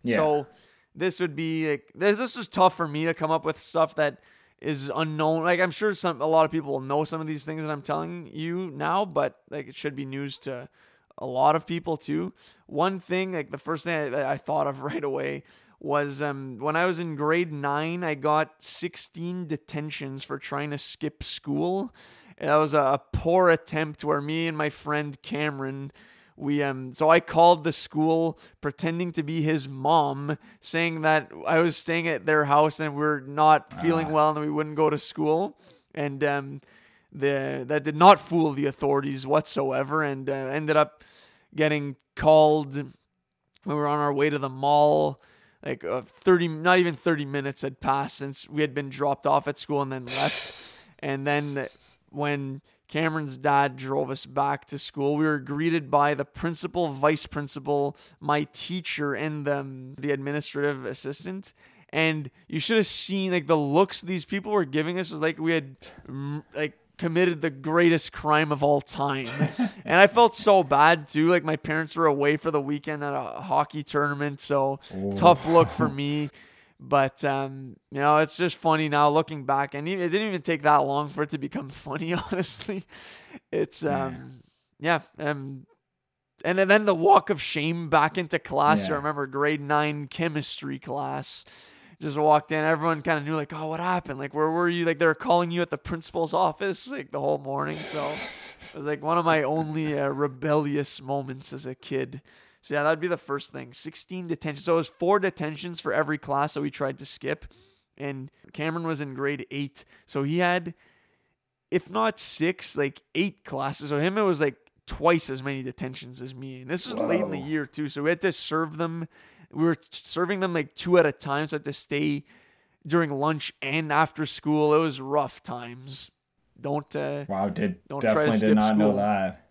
yeah So this would be like this. This is tough for me to come up with stuff that is unknown. Like I'm sure some a lot of people will know some of these things that I'm telling you now, but like it should be news to a lot of people too. One thing, like the first thing I, I thought of right away was um, when I was in grade nine, I got 16 detentions for trying to skip school. That was a, a poor attempt where me and my friend Cameron we um so I called the school pretending to be his mom, saying that I was staying at their house and we're not feeling Ah. well and we wouldn't go to school. And um the that did not fool the authorities whatsoever and uh, ended up getting called when we were on our way to the mall like uh, 30 not even 30 minutes had passed since we had been dropped off at school and then left and then when Cameron's dad drove us back to school we were greeted by the principal vice principal my teacher and the, the administrative assistant and you should have seen like the looks these people were giving us was like we had like committed the greatest crime of all time. and I felt so bad too. Like my parents were away for the weekend at a hockey tournament, so oh. tough look for me. But um, you know, it's just funny now looking back, and it didn't even take that long for it to become funny. Honestly, it's um, yeah, um, and then the walk of shame back into class. I remember grade nine chemistry class just walked in. Everyone kind of knew, like, oh, what happened? Like, where were you? Like, they were calling you at the principal's office, like, the whole morning. So it was like one of my only uh, rebellious moments as a kid. So, yeah, that'd be the first thing 16 detentions. So it was four detentions for every class that we tried to skip. And Cameron was in grade eight. So he had, if not six, like eight classes. So him, it was like twice as many detentions as me. And this was late in the year, too. So we had to serve them we were serving them like two at a time, so I had to stay during lunch and after school. It was rough times. Don't uh, Wow, did Don't try to definitely skip did not know school. that.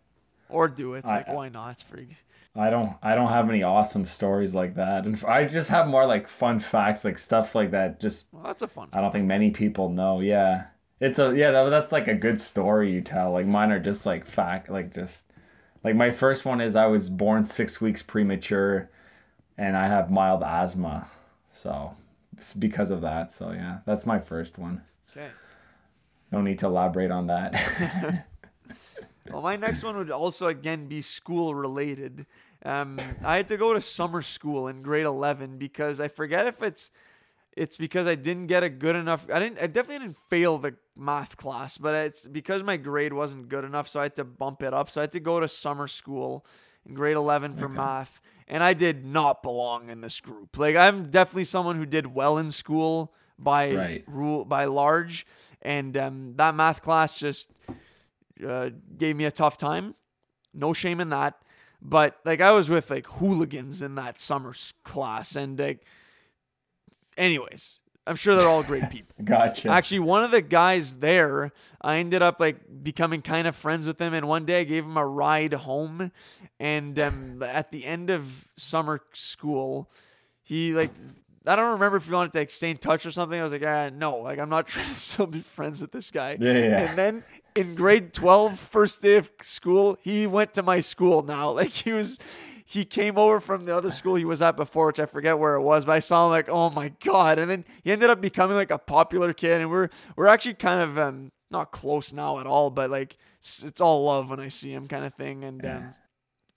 Or do it. It's I- like why not? Freak. I don't I don't have any awesome stories like that. And I just have more like fun facts, like stuff like that just Well, that's a fun. I don't think many people know. Yeah. It's a yeah, that, that's like a good story you tell. Like mine are just like fact like just like my first one is I was born 6 weeks premature and I have mild asthma. So it's because of that. So yeah, that's my first one. Okay. No need to elaborate on that. Well, my next one would also again be school related. Um, I had to go to summer school in grade eleven because I forget if it's it's because I didn't get a good enough. I didn't. I definitely didn't fail the math class, but it's because my grade wasn't good enough, so I had to bump it up. So I had to go to summer school in grade eleven for math, and I did not belong in this group. Like I'm definitely someone who did well in school by Right. rule by large, and um, that math class just uh, gave me a tough time. No shame in that. But like I was with like hooligans in that summer class, and like, anyways, I'm sure they're all great people. gotcha. Actually, one of the guys there, I ended up like becoming kind of friends with him, and one day I gave him a ride home, and um, at the end of summer school, he like. I don't remember if he wanted to like stay in touch or something. I was like, ah, no, like I'm not trying to still be friends with this guy. Yeah, yeah. And then in grade 12, first day of school, he went to my school now. Like he was, he came over from the other school he was at before, which I forget where it was, but I saw him like, oh my god! And then he ended up becoming like a popular kid, and we're we're actually kind of um not close now at all, but like it's, it's all love when I see him, kind of thing, and um,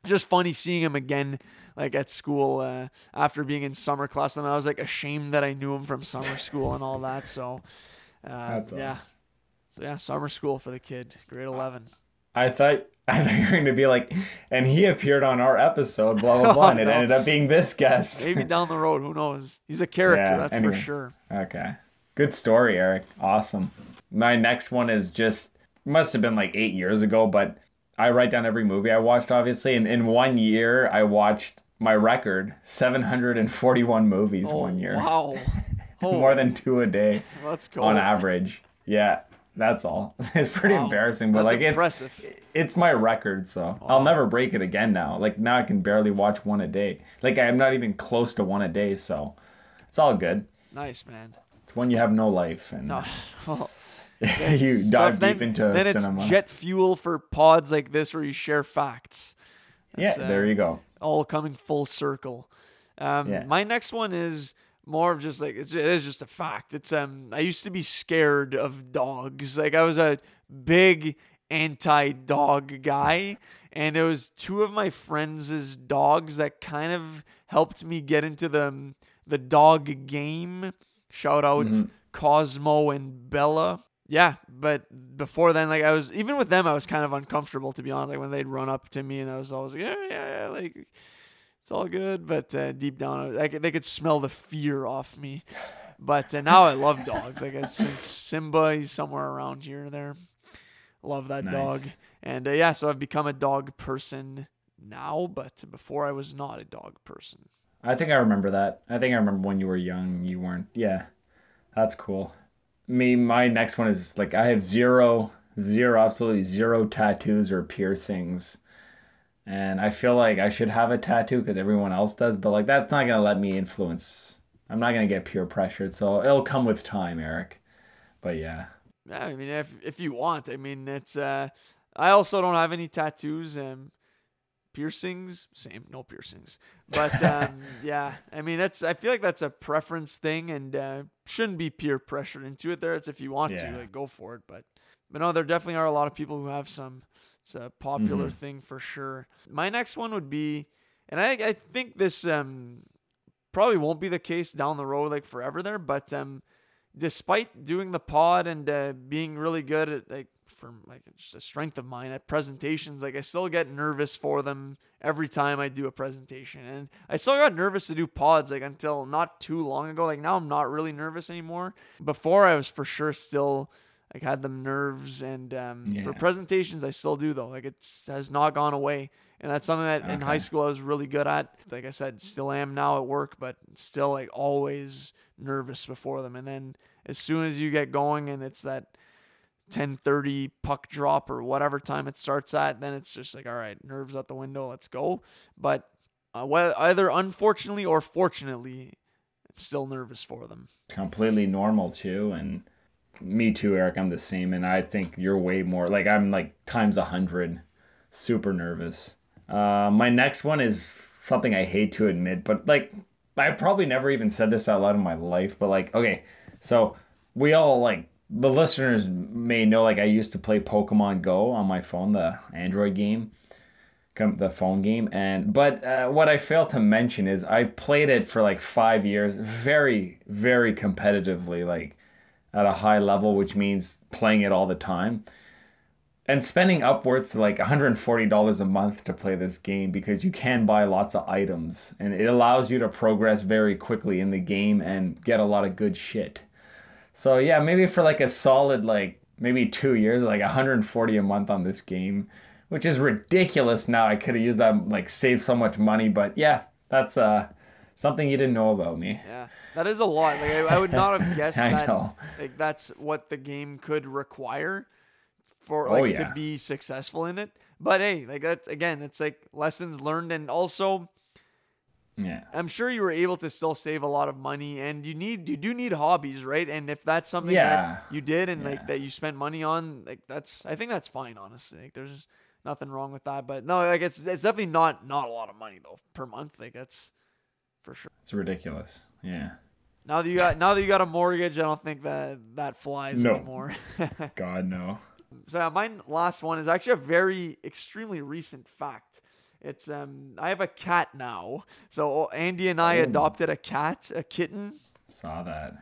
just funny seeing him again like at school uh, after being in summer class and I was like ashamed that I knew him from summer school and all that so uh, yeah. So yeah summer school for the kid grade 11 I thought I thought you were going to be like, and he appeared on our episode, blah blah blah, and it no. Oh, ended up being this guest. maybe down the road who knows he's a character Yeah, that's anyway. for sure Okay, good story, Eric. Awesome. My next one is just must have been like eight years ago, but I write down every movie I watched, obviously, and in one year I watched my record 741 movies oh, one year, wow oh, more than two a day let's go on average. Yeah, that's all. It's pretty Wow. embarrassing, but That's like impressive. it's it's my record, so I'll never break it again now. Like now I can barely watch one a day. Like I'm not even close to one a day, so it's all good. nice man It's when you have no life and no well you dive then, deep into then cinema. it's jet fuel for pods like this where you share facts yeah, uh, there you go. all coming full circle. Um, Yeah. My next one is more of just like it's, it is just a fact. It's um I used to be scared of dogs. Like I was a big anti-dog guy, and it was two of my friends' dogs that kind of helped me get into the the dog game. Shout out Mm-hmm. Cosmo and Bella. yeah, but before then, like I was even with them, I was kind of uncomfortable to be honest. Like when they'd run up to me, and I was always like, yeah, yeah, yeah like it's all good, but uh, deep down, like they could smell the fear off me. But uh, now I love dogs. I guess since Simba, he's somewhere around here or there. Love that nice. dog, and uh, yeah, so I've become a dog person now. But before, I was not a dog person. I think I remember that. I think I remember when you were young, you weren't. Yeah, that's cool me my next one is like I have zero zero absolutely zero tattoos or piercings. And I feel like I should have a tattoo because everyone else does, but like that's not gonna let me influence. I'm not gonna get peer pressured, so it'll come with time, Eric. But yeah. Yeah, I mean, if if you want, I mean, it's. uh I also don't have any tattoos. and piercings same no piercings but um, yeah i mean that's i feel like that's a preference thing and uh, shouldn't be peer pressured into it there it's if you want yeah. to like go for it but but no there definitely are a lot of people who have some it's a popular mm-hmm. thing for sure my next one would be and i i think this um probably won't be the case down the road like forever there but um despite doing the pod and uh, being really good at like from like just a strength of mine at presentations. Like I still get nervous for them every time I do a presentation, and I still got nervous to do pods like until not too long ago. Like now I'm not really nervous anymore. Before I was for sure still like had them nerves, and um, yeah. for presentations I still do though. Like it has not gone away. And that's something that okay. in high school I was really good at. Like I said, still am now at work, but still like always nervous before them. And then as soon as you get going and it's that 10:30 puck drop or whatever time it starts at, then it's just like all right, nerves out the window, let's go. But uh, whether, either unfortunately or fortunately, I'm still nervous for them. Completely normal too, and me too, Eric. I'm the same, and I think you're way more like I'm like times a hundred, super nervous. Uh, my next one is something I hate to admit, but like I probably never even said this out loud in my life, but like okay, so we all like the listeners may know like I used to play Pokemon Go on my phone, the Android game, the phone game, and but uh, what I failed to mention is I played it for like five years, very very competitively, like at a high level, which means playing it all the time. And spending upwards to like $140 a month to play this game because you can buy lots of items and it allows you to progress very quickly in the game and get a lot of good shit. So yeah, maybe for like a solid like maybe two years, like 140 a month on this game, which is ridiculous. Now I could have used that like save so much money, but yeah, that's uh something you didn't know about me. Yeah, that is a lot. Like I, I would not have guessed that. Know. Like that's what the game could require for oh, like oh, yeah. to be successful in it. But hey, like that's again, it's like lessons learned, and also yeah. I'm sure you were able to still save a lot of money and you need you do need hobbies, right? And if that's something yeah. that you did and yeah. like that you spent money on, like that's I think that's fine, honestly. Like there's nothing wrong with that. But no, like it's it's definitely not not a lot of money though per month. Like that's for sure. It's ridiculous. Yeah. Now that you got now that you got a mortgage, I don't think that that flies no. anymore. God no. So my last one is actually a very extremely recent fact. It's um I have a cat now. So Andy and I oh. adopted a cat, a kitten. Saw that.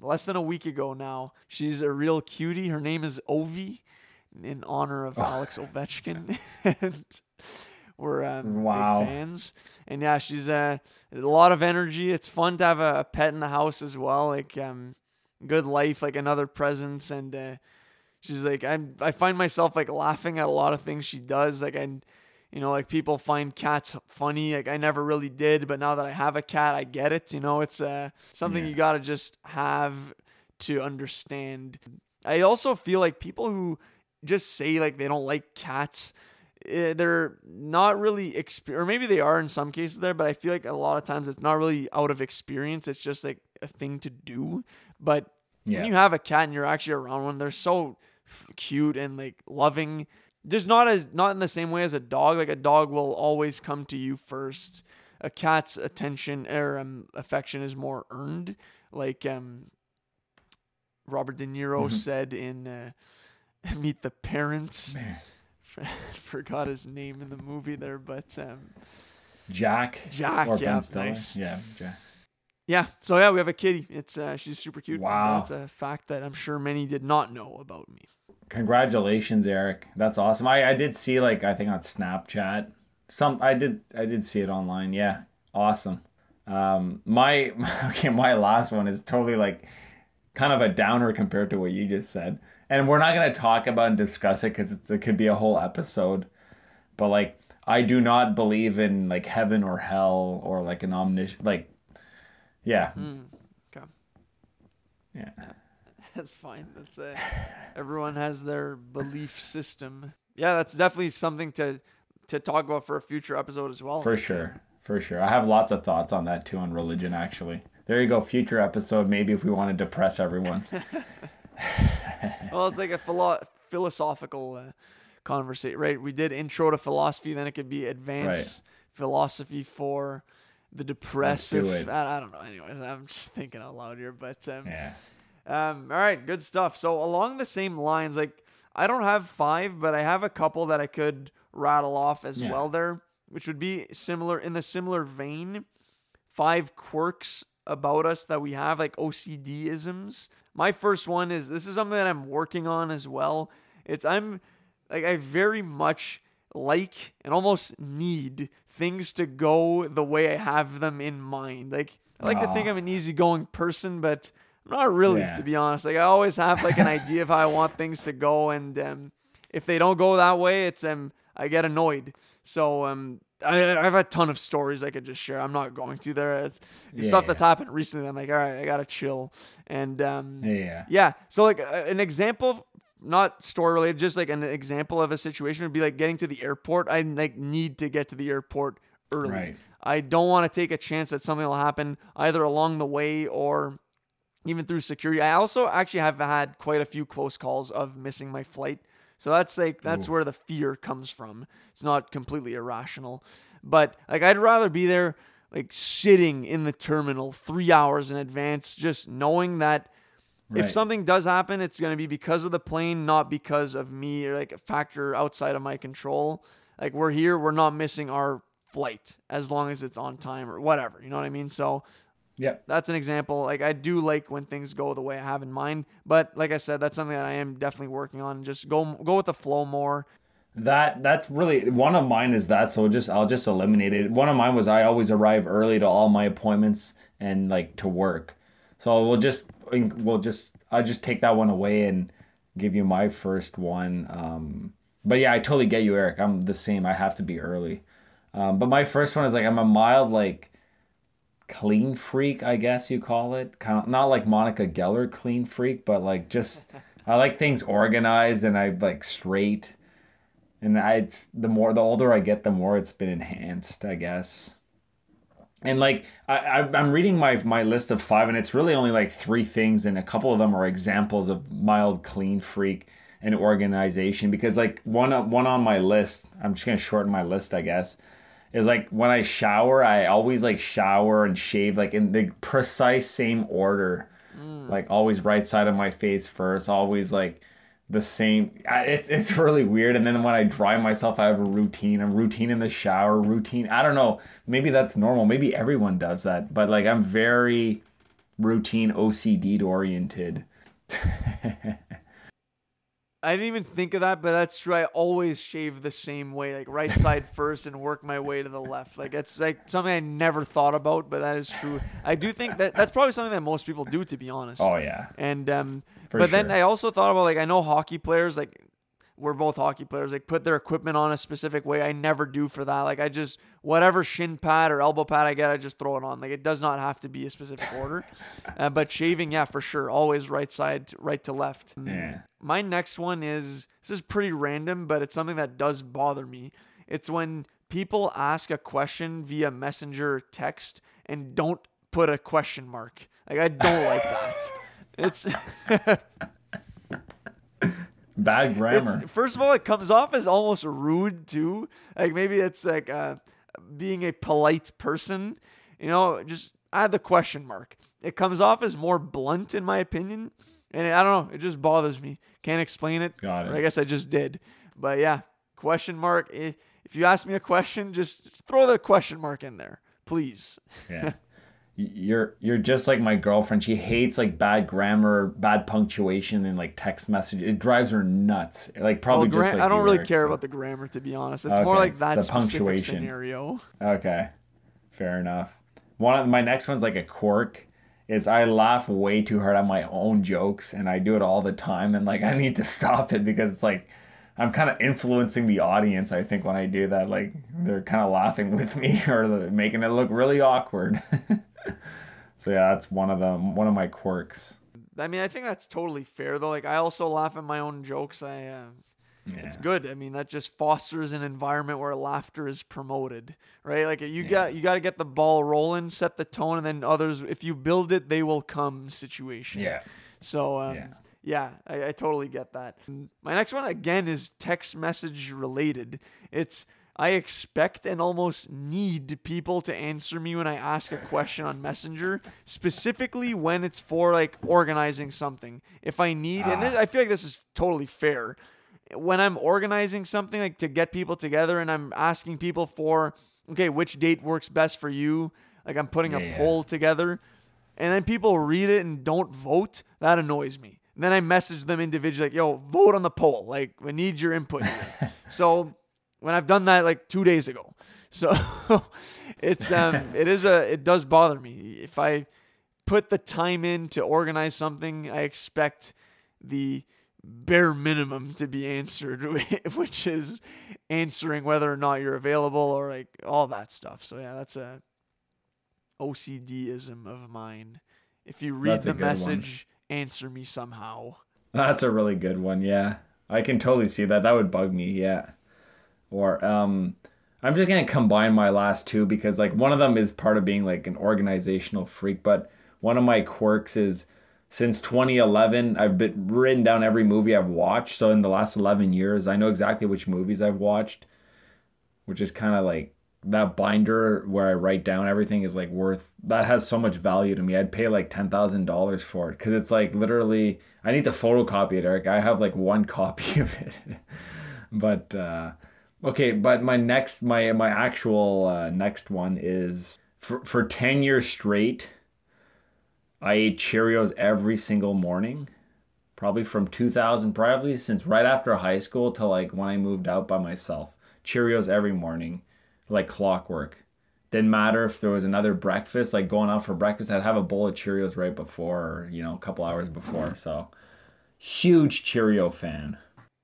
Less than a week ago now. She's a real cutie. Her name is Ovi in honor of oh. Alex Ovechkin. and we're um, wow. big fans. And yeah, she's uh, a lot of energy. It's fun to have a, a, pet in the house as well. Like um, good life, like another presence. And uh, she's like, I'm. I find myself like laughing at a lot of things she does. Like I you know, like people find cats funny. Like I never really did, but now that I have a cat, I get it. You know, it's uh, something yeah. you got to just have to understand. I also feel like people who just say like they don't like cats, they're not really exp- or maybe they are in some cases there, but I feel like a lot of times it's not really out of experience. It's just like a thing to do. But yeah. when you have a cat and you're actually around one, they're so f- cute and like loving just not as not in the same way as a dog. Like a dog will always come to you first. A cat's attention or um, affection is more earned. Like um, Robert De Niro mm-hmm. said in uh, Meet the Parents. Forgot his name in the movie there, but um, Jack. Jack, yeah, nice. Yeah, Jack. Yeah. So yeah, we have a kitty. It's uh, she's super cute. Wow. That's a fact that I'm sure many did not know about me. Congratulations, Eric. That's awesome. I, I did see like I think on Snapchat. Some I did I did see it online. Yeah. Awesome. Um my okay, my last one is totally like kind of a downer compared to what you just said. And we're not going to talk about and discuss it cuz it could be a whole episode. But like I do not believe in like heaven or hell or like an omniscient like yeah. Okay. Yeah. That's fine. That's uh, everyone has their belief system. Yeah, that's definitely something to to talk about for a future episode as well. For sure. For sure. I have lots of thoughts on that too on religion actually. There you go, future episode maybe if we want to depress everyone. well, it's like a philo- philosophical uh, conversation, right? We did intro to philosophy, then it could be advanced philosophy for the depressive. it. I, I don't know. Anyways, I'm just thinking out loud here, but um, yeah. um, all right, good stuff. So along the same lines, like I don't have five, but I have a couple that I could rattle off as Yeah. well there, which would be similar in the similar vein. Five quirks about us that we have, like OCD isms. My first one is this is something that I'm working on as well. It's I'm like I very much like and almost need things to go the way I have them in mind. Like I like to think I'm an easygoing person, but I'm not really, Yeah. to be honest. Like I always have like an idea of how I want things to go, and um, if they don't go that way, it's um I get annoyed. So um I I've a ton of stories I could just share. I'm not going to there. It's, it's stuff Yeah. that's happened recently. I'm like, all right, I gotta chill. And um Yeah. yeah. So like uh, an example, not story related, just like an example of a situation would be like getting to the airport. I like need to get to the airport early. Right. I don't want to take a chance that something will happen either along the way or even through security. I also actually have had quite a few close calls of missing my flight. So that's like that's where the fear comes from. It's not completely irrational. But like I'd rather be there like sitting in the terminal 3 hours in advance just knowing that if something does happen, it's going to be because of the plane, not because of me or like a factor outside of my control. Like we're here, we're not missing our flight as long as it's on time or whatever. You know what I mean? So Yep. that's an example. Like I do like when things go the way I have in mind, but like I said, that's something that I am definitely working on. Just go go with the flow more. That that's really one of mine is that so just I'll just eliminate it. One of mine was I always arrive early to all my appointments and like to work. So we'll just we'll just I'll just take that one away and give you my first one. Um but yeah, I totally get you, Eric. I'm the same. I have to be early. Um, but my first one is like I'm a mild like clean freak, I guess you call it. Kind of not like Monica Geller clean freak, but like just I like things organized and I like straight. And I, it's the more the older I get, the more it's been enhanced, I guess. And like I, I I'm reading my my list of five, and it's really only like three things, and a couple of them are examples of mild clean freak and organization. Because like one one on my list, I'm just gonna shorten my list, I guess. Is like when I shower, I always like shower and shave like in the precise same order, mm. like always right side of my face first, always like the same. It's it's really weird. And then when I dry myself, I have a routine. A routine in the shower. Routine. I don't know. Maybe that's normal. Maybe everyone does that. But like I'm very routine OCD oriented. I didn't even think of that, but that's true. I always shave the same way, like right side first and work my way to the left. Like it's like something I never thought about, but that is true. I do think that that's probably something that most people do, to be honest. Oh yeah. And um, For but then. I also thought about like I know hockey players like we're both hockey players like put their equipment on a specific way. I never do for that. Like I just whatever shin pad or elbow pad I get, I just throw it on. Like it does not have to be a specific order. uh, but shaving, yeah, for sure, always right side, to, right to left. Yeah. My next one is this is pretty random, but it's something that does bother me. It's when people ask a question via messenger text and don't put a question mark. Like I don't like that. It's Bad it's grammar. first of all it comes off as almost rude too. Like maybe it's like uh, being a polite person, you know, just add the question mark. It comes off as more blunt in my opinion, and I don't know, it just bothers me. Can't explain it. Got it. Or I guess I just did. But yeah, question mark. If you ask me a question, just, just throw the question mark in there, please. yeah. You're you're just like my girlfriend. She hates like bad grammar, bad punctuation, and like text message. It drives her nuts. Like probably Well, gra- just like I don't really care so- about the grammar to be honest. It's more like that the specific punctuation. scenario. Okay, fair enough. One of my next one's like a quirk. Is I laugh way too hard at my own jokes, and I do it all the time, and like I need to stop it because it's like I'm kind of influencing the audience. I think when I do that, like they're kind of laughing with me or making it look really awkward. so yeah, that's one of them. One of my quirks. I mean, I think that's totally fair though. Like I also laugh at my own jokes. I uh, Yeah. it's good. I mean, that just fosters an environment where laughter is promoted, right? Like you got you got to get the ball rolling, set the tone, and then others. If you build it, they will come. Situation. Yeah. So um, Yeah. yeah, I, I totally get that. My next one again is text message related. It's I expect and almost need people to answer me when I ask a question on Messenger, specifically when it's for like organizing something. If I need, and this, ah. I feel like this is totally fair. When I'm organizing something like to get people together and I'm asking people for, okay, which date works best for you? Like I'm putting a Yeah. poll together and then people read it and don't vote, that annoys me. And then I message them individually, like, yo, vote on the poll. Like, we need your input. so when I've done that like two days ago. So it's um it is a it does bother me. If I put the time in to organize something, I expect the bare minimum to be answered, which is answering whether or not you're available or like all that stuff. So yeah, that's a OCDism of mine. If you read That's the good one. message, answer me somehow. That's a really good one. Yeah, I can totally see that. That would bug me. Yeah. Or um, I'm just gonna combine my last two because like one of them is part of being like an organizational freak, but one of my quirks is since 2011 I've been written down every movie I've watched. So in the last 11 years, I know exactly which movies I've watched, which is kind of like that binder where I write down everything is like worth that has so much value to me. I'd pay like ten thousand dollars for it because it's like literally I need to photocopy it, Eric. I have like one copy of it, but uh, okay. But my next my my actual uh, next one is for for ten years straight. I ate Cheerios every single morning, probably from 2000, probably since right after high school till like when I moved out by myself. Cheerios every morning like clockwork. Didn't matter if there was another breakfast, like going out for breakfast, I'd have a bowl of Cheerios right before, or, you know, a couple hours before. So, huge Cheerio fan.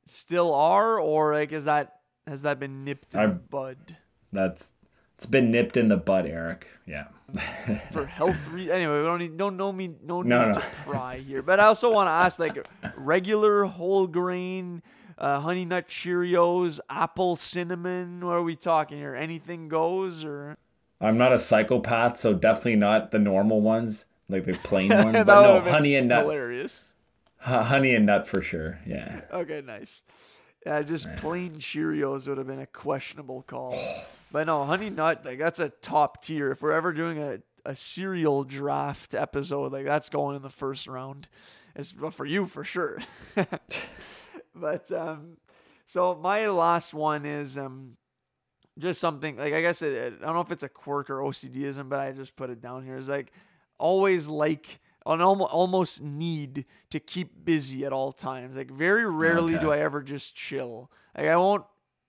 Still are, or like is that has that been nipped in the I've- bud? That's it's been nipped in the bud, Eric. Yeah. for health reasons. anyway we don't need don't know me no need No, no. to pry here but i also want to ask like regular whole grain uh, honey nut cheerios apple cinnamon what are we talking here anything goes or I'm not a psychopath, so definitely not the normal ones, like the plain ones. that But no, honey and nut. hilarious Honey and nut for sure. Yeah. okay nice yeah just plain cheerios would have been a questionable call. But no honey nut like that's a top tier. If we're ever doing a, a cereal draft episode like that's going in the first round. It's well, for you for sure. But um so my last one is um just something like i guess it, i don't know if it's a quirk or ocdism but i just put it down here. Is like always like an almost, almost need to keep busy at all times. Like very rarely do i ever just chill. Like i won't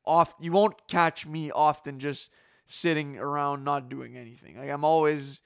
off you won't catch me often just sitting around not doing anything. Like i'm always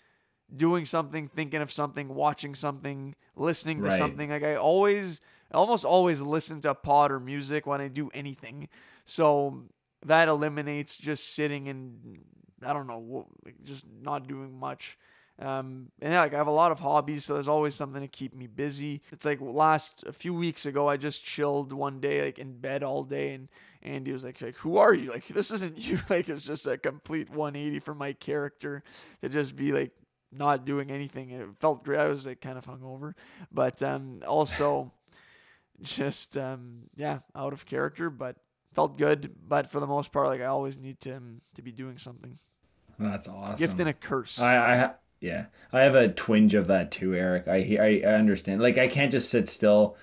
doing something thinking of something watching something listening to Right. something. Like i always I almost always listen to a pod or music when i do anything. So that eliminates just sitting and i don't know just not doing much um, and yeah, like I have a lot of hobbies, so there's always something to keep me busy. It's like last a few weeks ago, I just chilled one day, like in bed all day, and Andy was like, like, "Who are you? Like, this isn't you." Like, it's just a complete 180 for my character to just be like not doing anything, and it felt great. I was like kind of hungover, but um, also just um, yeah, out of character, but felt good. But for the most part, like I always need to um, to be doing something. That's awesome. Gift and a curse. I, I yeah, I have a twinge of that too, Eric. I I, I understand. Like I can't just sit still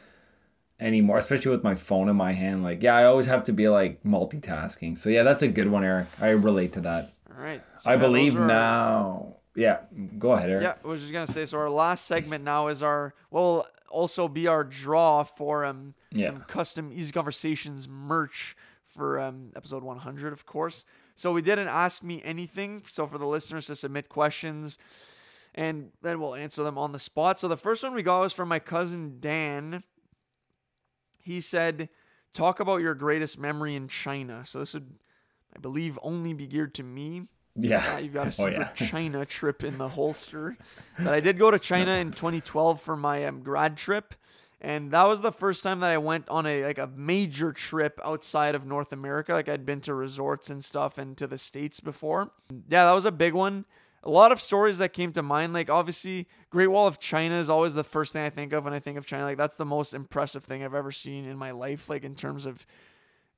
anymore, especially with my phone in my hand. Like yeah, I always have to be like multitasking. So yeah, that's a good one, Eric. I relate to that. All right. So I believe are- now. yeah, go ahead, Eric. Yeah, I was just gonna say. So our last segment now is our will also be our draw for um Yeah. some custom Easy Conversations merch for um episode 100, of course. So we didn't ask me anything. So for the listeners to submit questions, and then we'll answer them on the spot. So the first one we got was from my cousin Dan. He said, "Talk about your greatest memory in China." So this would, I believe, only be geared to me. Yeah. You've got a Oh, super yeah. China trip in the holster. But I did go to China in 2012 for my um, grad trip, and that was the first time that I went on a like a major trip outside of North America. Like I'd been to resorts and stuff and to the states before. Yeah, that was a big one. A lot of stories that came to mind. Like obviously, Great Wall of China is always the first thing I think of when I think of China. Like that's the most impressive thing I've ever seen in my life. Like in terms of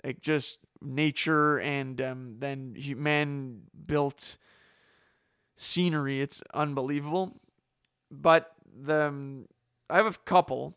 like just nature and um, then man built scenery. It's unbelievable. But the um, I have a couple.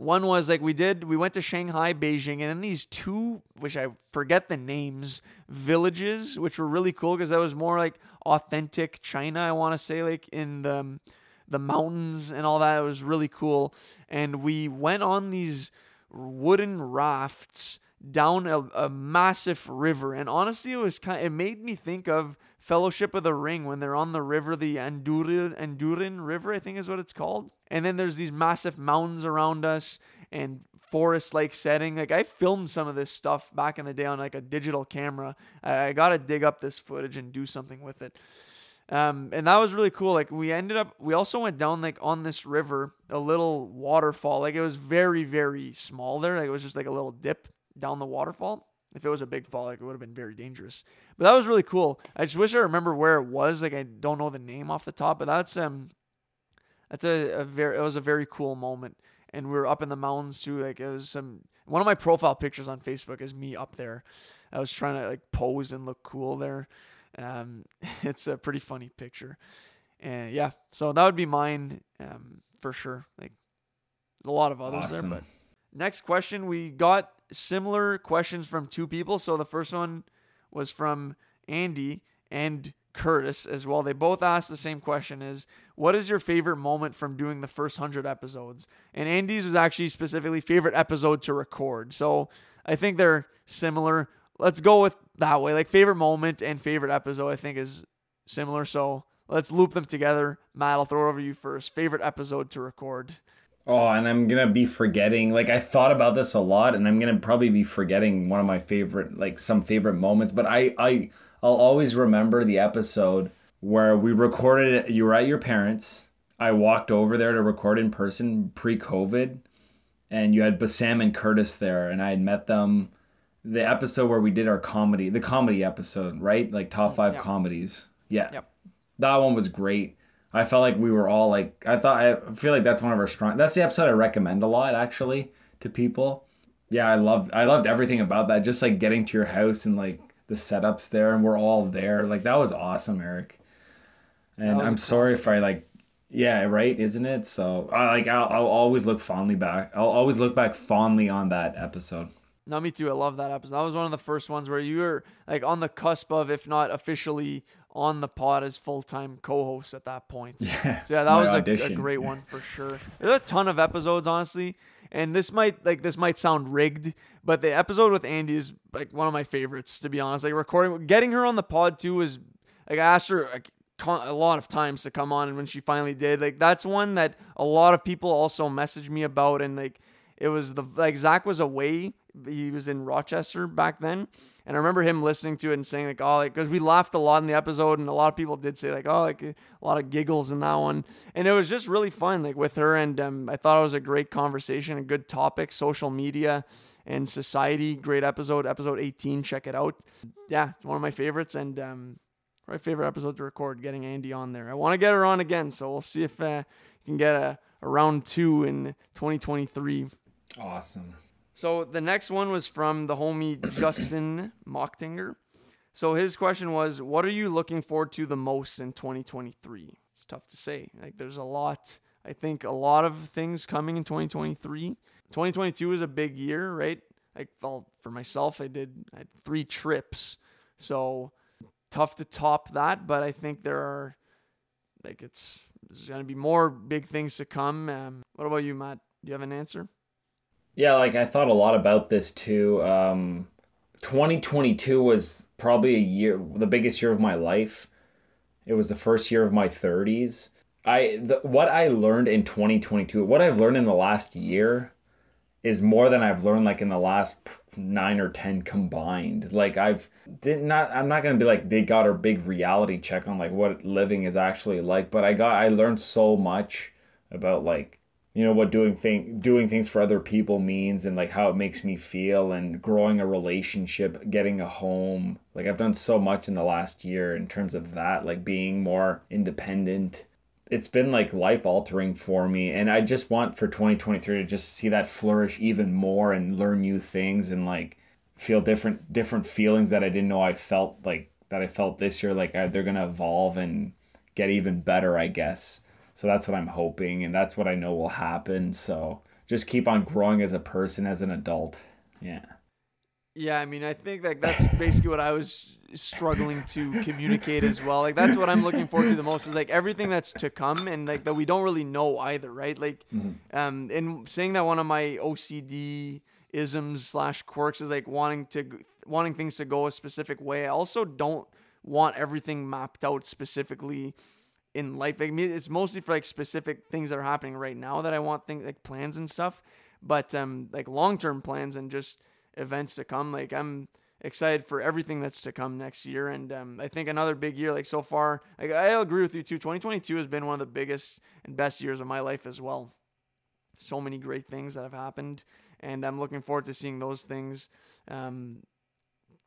One was like we did we went to Shanghai, Beijing, and then these two, which I forget the names, villages, which were really cool because that was more like authentic China. I want to say like in the um, the mountains and all that. It was really cool, and we went on these wooden rafts down a, a massive river. And honestly, it was kind. It made me think of Fellowship of the Ring when they're on the river, the Andurin Andurin River, I think is what it's called. And then there's these massive mountains around us and forest like setting. Like I filmed some of this stuff back in the day on like a digital camera. I, I gotta dig up this footage and do something with it. Um, and that was really cool. Like we ended up, we also went down like on this river, a little waterfall. Like it was very, very small there. Like it was just like a little dip down the waterfall. If it was a big fall, like it would have been very dangerous. But that was really cool. I just wish I remember where it was. Like I don't know the name off the top, but that's um, that's a, a very it was a very cool moment. And we were up in the mountains too. Like it was some one of my profile pictures on Facebook is me up there. I was trying to like pose and look cool there. Um, it's a pretty funny picture. And yeah, so that would be mine um, for sure. Like a lot of others Awesome. there, but next question we got similar questions from two people. So the first one was from Andy and Curtis as well. They both asked the same question is what is your favorite moment from doing the first 100 episodes? And Andy's was actually specifically favorite episode to record. So I think they're similar. Let's go with that way. Like favorite moment and favorite episode I think is similar. So let's loop them together. Matt, I'll throw it over you first. Favorite episode to record. Oh, and I'm gonna be forgetting. Like I thought about this a lot, and I'm gonna probably be forgetting one of my favorite, like some favorite moments. But I, I, I'll always remember the episode where we recorded it. You were at your parents. I walked over there to record in person pre-COVID, and you had Bassam and Curtis there, and I had met them. The episode where we did our comedy, the comedy episode, right? Like top five yeah. comedies. Yeah. Yep. That one was great. I felt like we were all like I thought I feel like that's one of our strong that's the episode I recommend a lot actually to people. Yeah, I loved I loved everything about that. Just like getting to your house and like the setups there and we're all there. Like that was awesome, Eric. And I'm sorry if I like yeah, right, isn't it? So I like I'll, I'll always look fondly back. I'll always look back fondly on that episode. No, me too. I love that episode. That was one of the first ones where you were like on the cusp of, if not officially on the pod as full time co host at that point. Yeah. So yeah, that was a, a great one for sure. There's a ton of episodes, honestly, and this might like this might sound rigged, but the episode with Andy is like one of my favorites to be honest. Like recording, getting her on the pod too was like I asked her like a lot of times to come on, and when she finally did, like that's one that a lot of people also messaged me about, and like it was the like Zach was away. He was in Rochester back then, and I remember him listening to it and saying like, "Oh, like," because we laughed a lot in the episode, and a lot of people did say like, "Oh, like a lot of giggles in that one," and it was just really fun, like with her, and um, I thought it was a great conversation, a good topic, social media and society. Great episode, episode 18. Check it out. Yeah, it's one of my favorites, and um, my favorite episode to record. Getting Andy on there. I want to get her on again, so we'll see if uh, you can get a, a round two in 2023. Awesome. So the next one was from the homie Justin Mochtinger. So his question was, "What are you looking forward to the most in 2023?" It's tough to say. Like there's a lot. I think a lot of things coming in 2023. 2022 is a big year, right? Like well, for myself, I did I had three trips, so tough to top that. But I think there are like it's there's gonna be more big things to come. Um, what about you, Matt? Do you have an answer? Yeah, like I thought a lot about this too. Um, 2022 was probably a year, the biggest year of my life. It was the first year of my 30s. I the, what I learned in 2022, what I've learned in the last year is more than I've learned like in the last 9 or 10 combined. Like I've did not I'm not to be like they got a big reality check on like what living is actually like, but I got I learned so much about like you know what doing thing doing things for other people means and like how it makes me feel and growing a relationship getting a home like i've done so much in the last year in terms of that like being more independent it's been like life altering for me and i just want for 2023 to just see that flourish even more and learn new things and like feel different different feelings that i didn't know i felt like that i felt this year like I, they're gonna evolve and get even better i guess so that's what I'm hoping, and that's what I know will happen. So just keep on growing as a person, as an adult. Yeah. Yeah, I mean, I think that that's basically what I was struggling to communicate as well. Like that's what I'm looking forward to the most is like everything that's to come and like that we don't really know either, right? Like, mm-hmm. um, and saying that one of my OCD isms slash quirks is like wanting to wanting things to go a specific way. I also don't want everything mapped out specifically in life. Like it's mostly for like specific things that are happening right now that I want things like plans and stuff. But um like long term plans and just events to come. Like I'm excited for everything that's to come next year. And um, I think another big year, like so far, like I agree with you too. 2022 has been one of the biggest and best years of my life as well. So many great things that have happened, and I'm looking forward to seeing those things um,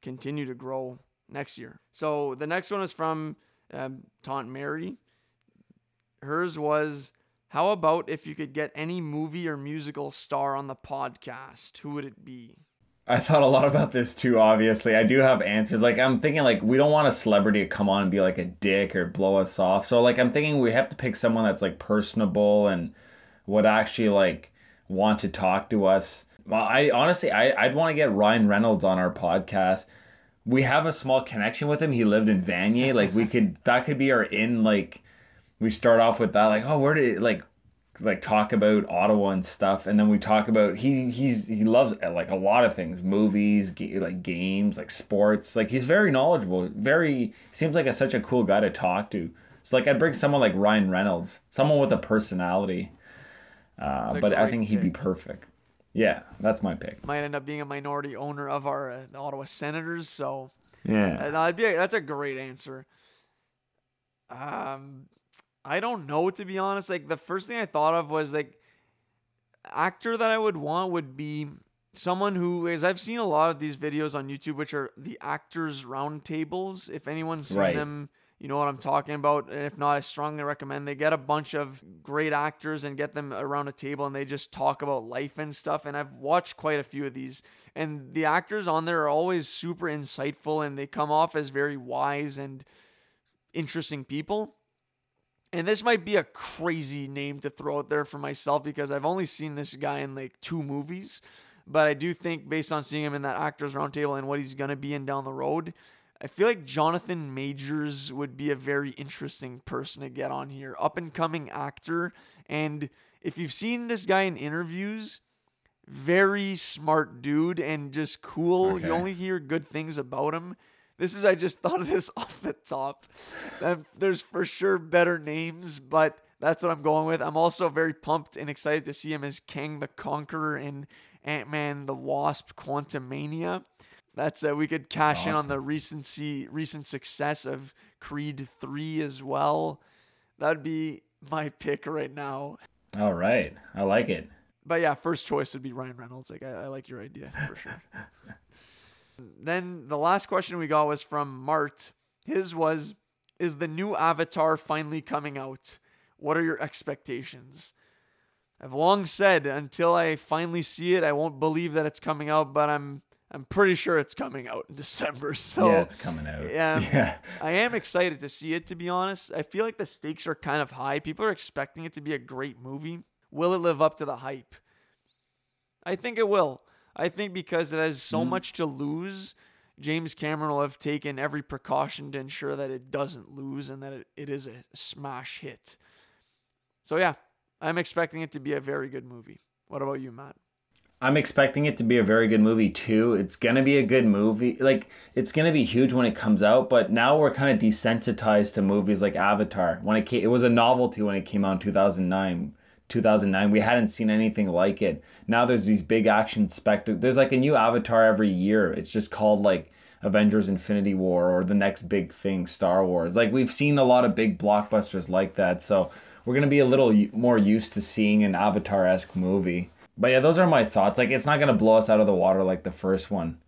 continue to grow next year. So the next one is from um, Taunt Mary. Hers was How about if you could get any movie or musical star on the podcast? Who would it be? I thought a lot about this too, obviously. I do have answers. Like, I'm thinking, like, we don't want a celebrity to come on and be like a dick or blow us off. So, like, I'm thinking we have to pick someone that's, like, personable and would actually, like, want to talk to us. I honestly, I, I'd want to get Ryan Reynolds on our podcast. We have a small connection with him. He lived in Vanier. Like, we could, that could be our in, like, we start off with that like oh where did like like talk about Ottawa and stuff, and then we talk about he he's he loves like a lot of things, movies, ga- like games, like sports. Like he's very knowledgeable. Very seems like a, such a cool guy to talk to. So like I'd bring someone like Ryan Reynolds, someone with a personality. Uh, but I think he'd pick. be perfect. Yeah, that's my pick. Might end up being a minority owner of our uh, Ottawa Senators, so yeah, that'd be a, that's a great answer. Um, I don't know to be honest. Like the first thing I thought of was like actor that I would want would be someone who is I've seen a lot of these videos on YouTube which are the actors roundtables. If anyone's seen right. them, you know what I'm talking about. And if not, I strongly recommend they get a bunch of great actors and get them around a table and they just talk about life and stuff. And I've watched quite a few of these. And the actors on there are always super insightful and they come off as very wise and interesting people and this might be a crazy name to throw out there for myself because I've only seen this guy in like two movies. But I do think, based on seeing him in that Actors Roundtable and what he's going to be in down the road, I feel like Jonathan Majors would be a very interesting person to get on here. Up and coming actor. And if you've seen this guy in interviews, very smart dude and just cool. Okay. You only hear good things about him. This is I just thought of this off the top. There's for sure better names, but that's what I'm going with. I'm also very pumped and excited to see him as Kang the Conqueror in Ant Man the Wasp Quantumania. That's uh, we could cash awesome. in on the recency recent success of Creed 3 as well. That'd be my pick right now. All right. I like it. But yeah, first choice would be Ryan Reynolds. Like I, I like your idea for sure. Then the last question we got was from Mart. His was Is the new Avatar finally coming out? What are your expectations? I've long said until I finally see it, I won't believe that it's coming out, but I'm I'm pretty sure it's coming out in December. So yeah, it's coming out. Um, yeah, I am excited to see it. To be honest, I feel like the stakes are kind of high. People are expecting it to be a great movie. Will it live up to the hype? I think it will. I think because it has so mm. much to lose, James Cameron will have taken every precaution to ensure that it doesn't lose and that it, it is a smash hit. So, yeah, I'm expecting it to be a very good movie. What about you, Matt? I'm expecting it to be a very good movie too. It's gonna be a good movie. Like it's gonna be huge when it comes out, but now we're kind of desensitized to movies like Avatar. When it came, it was a novelty when it came out in 2009. 2009, we hadn't seen anything like it. Now there's these big action spectacles. There's like a new Avatar every year. It's just called like Avengers Infinity War or the next big thing, Star Wars. Like we've seen a lot of big blockbusters like that. So we're gonna be a little more used to seeing an Avatar esque movie. But yeah, those are my thoughts. Like it's not gonna blow us out of the water like the first one,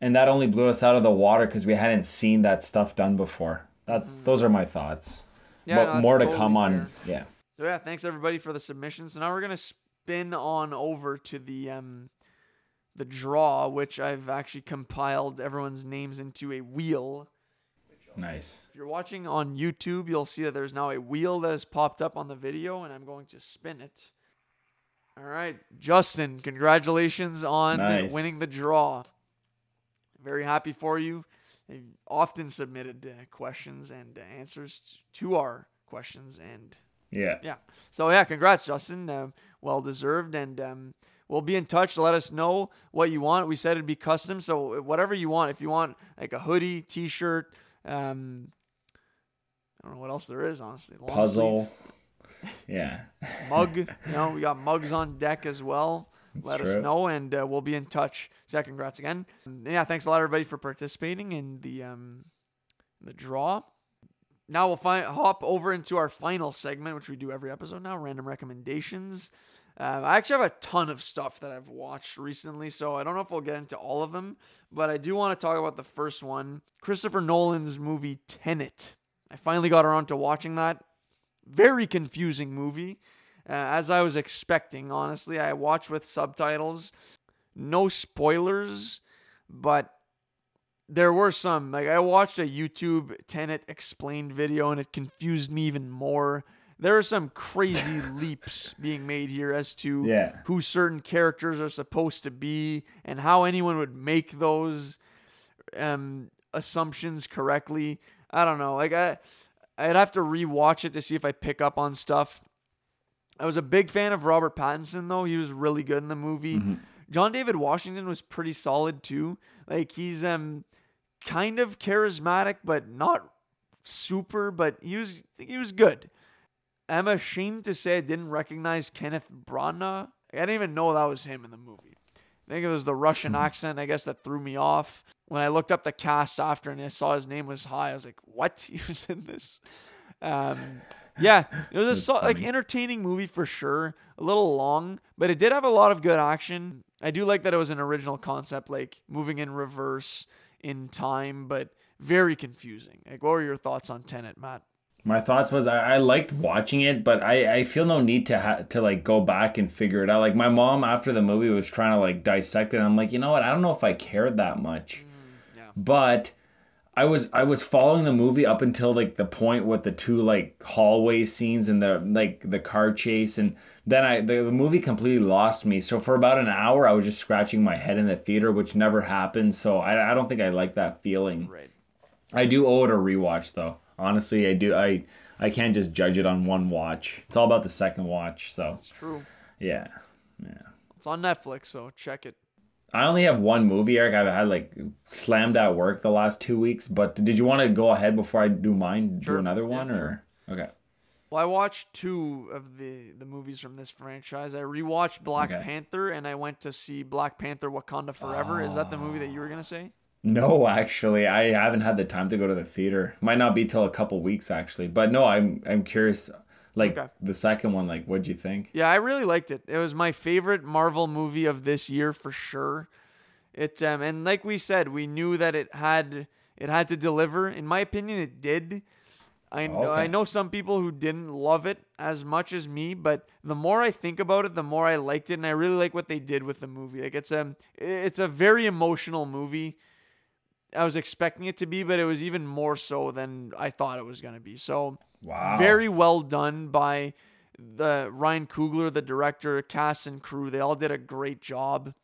and that only blew us out of the water because we hadn't seen that stuff done before. That's mm. those are my thoughts. Yeah, but no, more to come fair. on. Yeah. So yeah, thanks everybody for the submissions. So now we're gonna spin on over to the um the draw, which I've actually compiled everyone's names into a wheel. Nice. If you're watching on YouTube, you'll see that there's now a wheel that has popped up on the video, and I'm going to spin it. All right, Justin, congratulations on nice. winning the draw. Very happy for you. You've often submitted uh, questions and uh, answers to our questions, and yeah, yeah. So yeah, congrats, Justin. Uh, well deserved, and um, we'll be in touch. Let us know what you want. We said it'd be custom, so whatever you want. If you want like a hoodie, T-shirt, um, I don't know what else there is, honestly. Long Puzzle. Sleeve yeah. Mug, you know, we got mugs on deck as well. That's Let true. us know, and uh, we'll be in touch. Zach, congrats again. And yeah, thanks a lot, everybody, for participating in the um, the draw. Now we'll find hop over into our final segment, which we do every episode now, random recommendations. Uh, I actually have a ton of stuff that I've watched recently, so I don't know if we'll get into all of them, but I do want to talk about the first one Christopher Nolan's movie Tenet. I finally got around to watching that very confusing movie, uh, as I was expecting, honestly. I watched with subtitles. No spoilers, but there were some. Like, I watched a YouTube Tenet explained video and it confused me even more. There are some crazy leaps being made here as to yeah. who certain characters are supposed to be and how anyone would make those um, assumptions correctly. I don't know. Like I I'd have to rewatch it to see if I pick up on stuff. I was a big fan of Robert Pattinson though. He was really good in the movie. Mm-hmm. John David Washington was pretty solid too. Like he's um kind of charismatic but not super, but he was he was good. I'm ashamed to say I didn't recognize Kenneth Branagh. I didn't even know that was him in the movie. I think it was the Russian mm-hmm. accent, I guess, that threw me off when I looked up the cast after and I saw his name was high, I was like, "What? He was in this?" Um, yeah, it was a so, like entertaining movie for sure. A little long, but it did have a lot of good action. I do like that it was an original concept, like moving in reverse in time, but very confusing. Like, what were your thoughts on Tenet, Matt? My thoughts was I, I liked watching it, but I, I feel no need to ha- to like go back and figure it out. Like my mom after the movie was trying to like dissect it. I'm like, you know what? I don't know if I cared that much. Mm, but I was I was following the movie up until like the point with the two like hallway scenes and the like the car chase and then I the, the movie completely lost me. So for about an hour I was just scratching my head in the theater, which never happened. So I I don't think I like that feeling. Right. I do owe it a rewatch though. Honestly, I do I I can't just judge it on one watch. It's all about the second watch. So It's true. Yeah. Yeah. It's on Netflix, so check it. I only have one movie, Eric. I've had like slammed at work the last two weeks. But did you want to go ahead before I do mine? Sure. Do another one yeah, or sure. okay? Well, I watched two of the the movies from this franchise. I rewatched Black okay. Panther and I went to see Black Panther: Wakanda Forever. Oh. Is that the movie that you were gonna say? No, actually, I haven't had the time to go to the theater. Might not be till a couple weeks actually. But no, I'm I'm curious. Like okay. the second one, like what'd you think? Yeah, I really liked it. It was my favorite Marvel movie of this year for sure. It um and like we said, we knew that it had it had to deliver. In my opinion, it did. I know okay. I know some people who didn't love it as much as me, but the more I think about it, the more I liked it, and I really like what they did with the movie. Like it's a it's a very emotional movie. I was expecting it to be, but it was even more so than I thought it was going to be. So Wow. Very well done by the Ryan Coogler, the director, cast and crew. They all did a great job.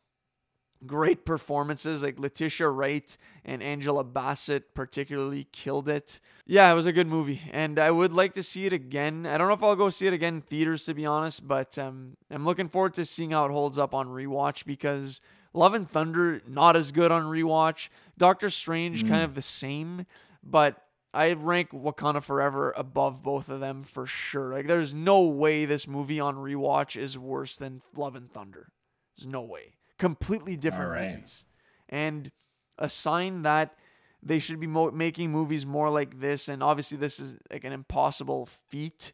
great performances like Letitia Wright and Angela Bassett particularly killed it. Yeah, it was a good movie and I would like to see it again. I don't know if I'll go see it again in theaters to be honest, but um, I'm looking forward to seeing how it holds up on rewatch because Love and Thunder not as good on rewatch. Doctor Strange mm. kind of the same, but I rank Wakanda Forever above both of them for sure. Like there's no way this movie on rewatch is worse than Love and Thunder. There's no way completely different right. movies. And a sign that they should be mo- making movies more like this. And obviously, this is like an impossible feat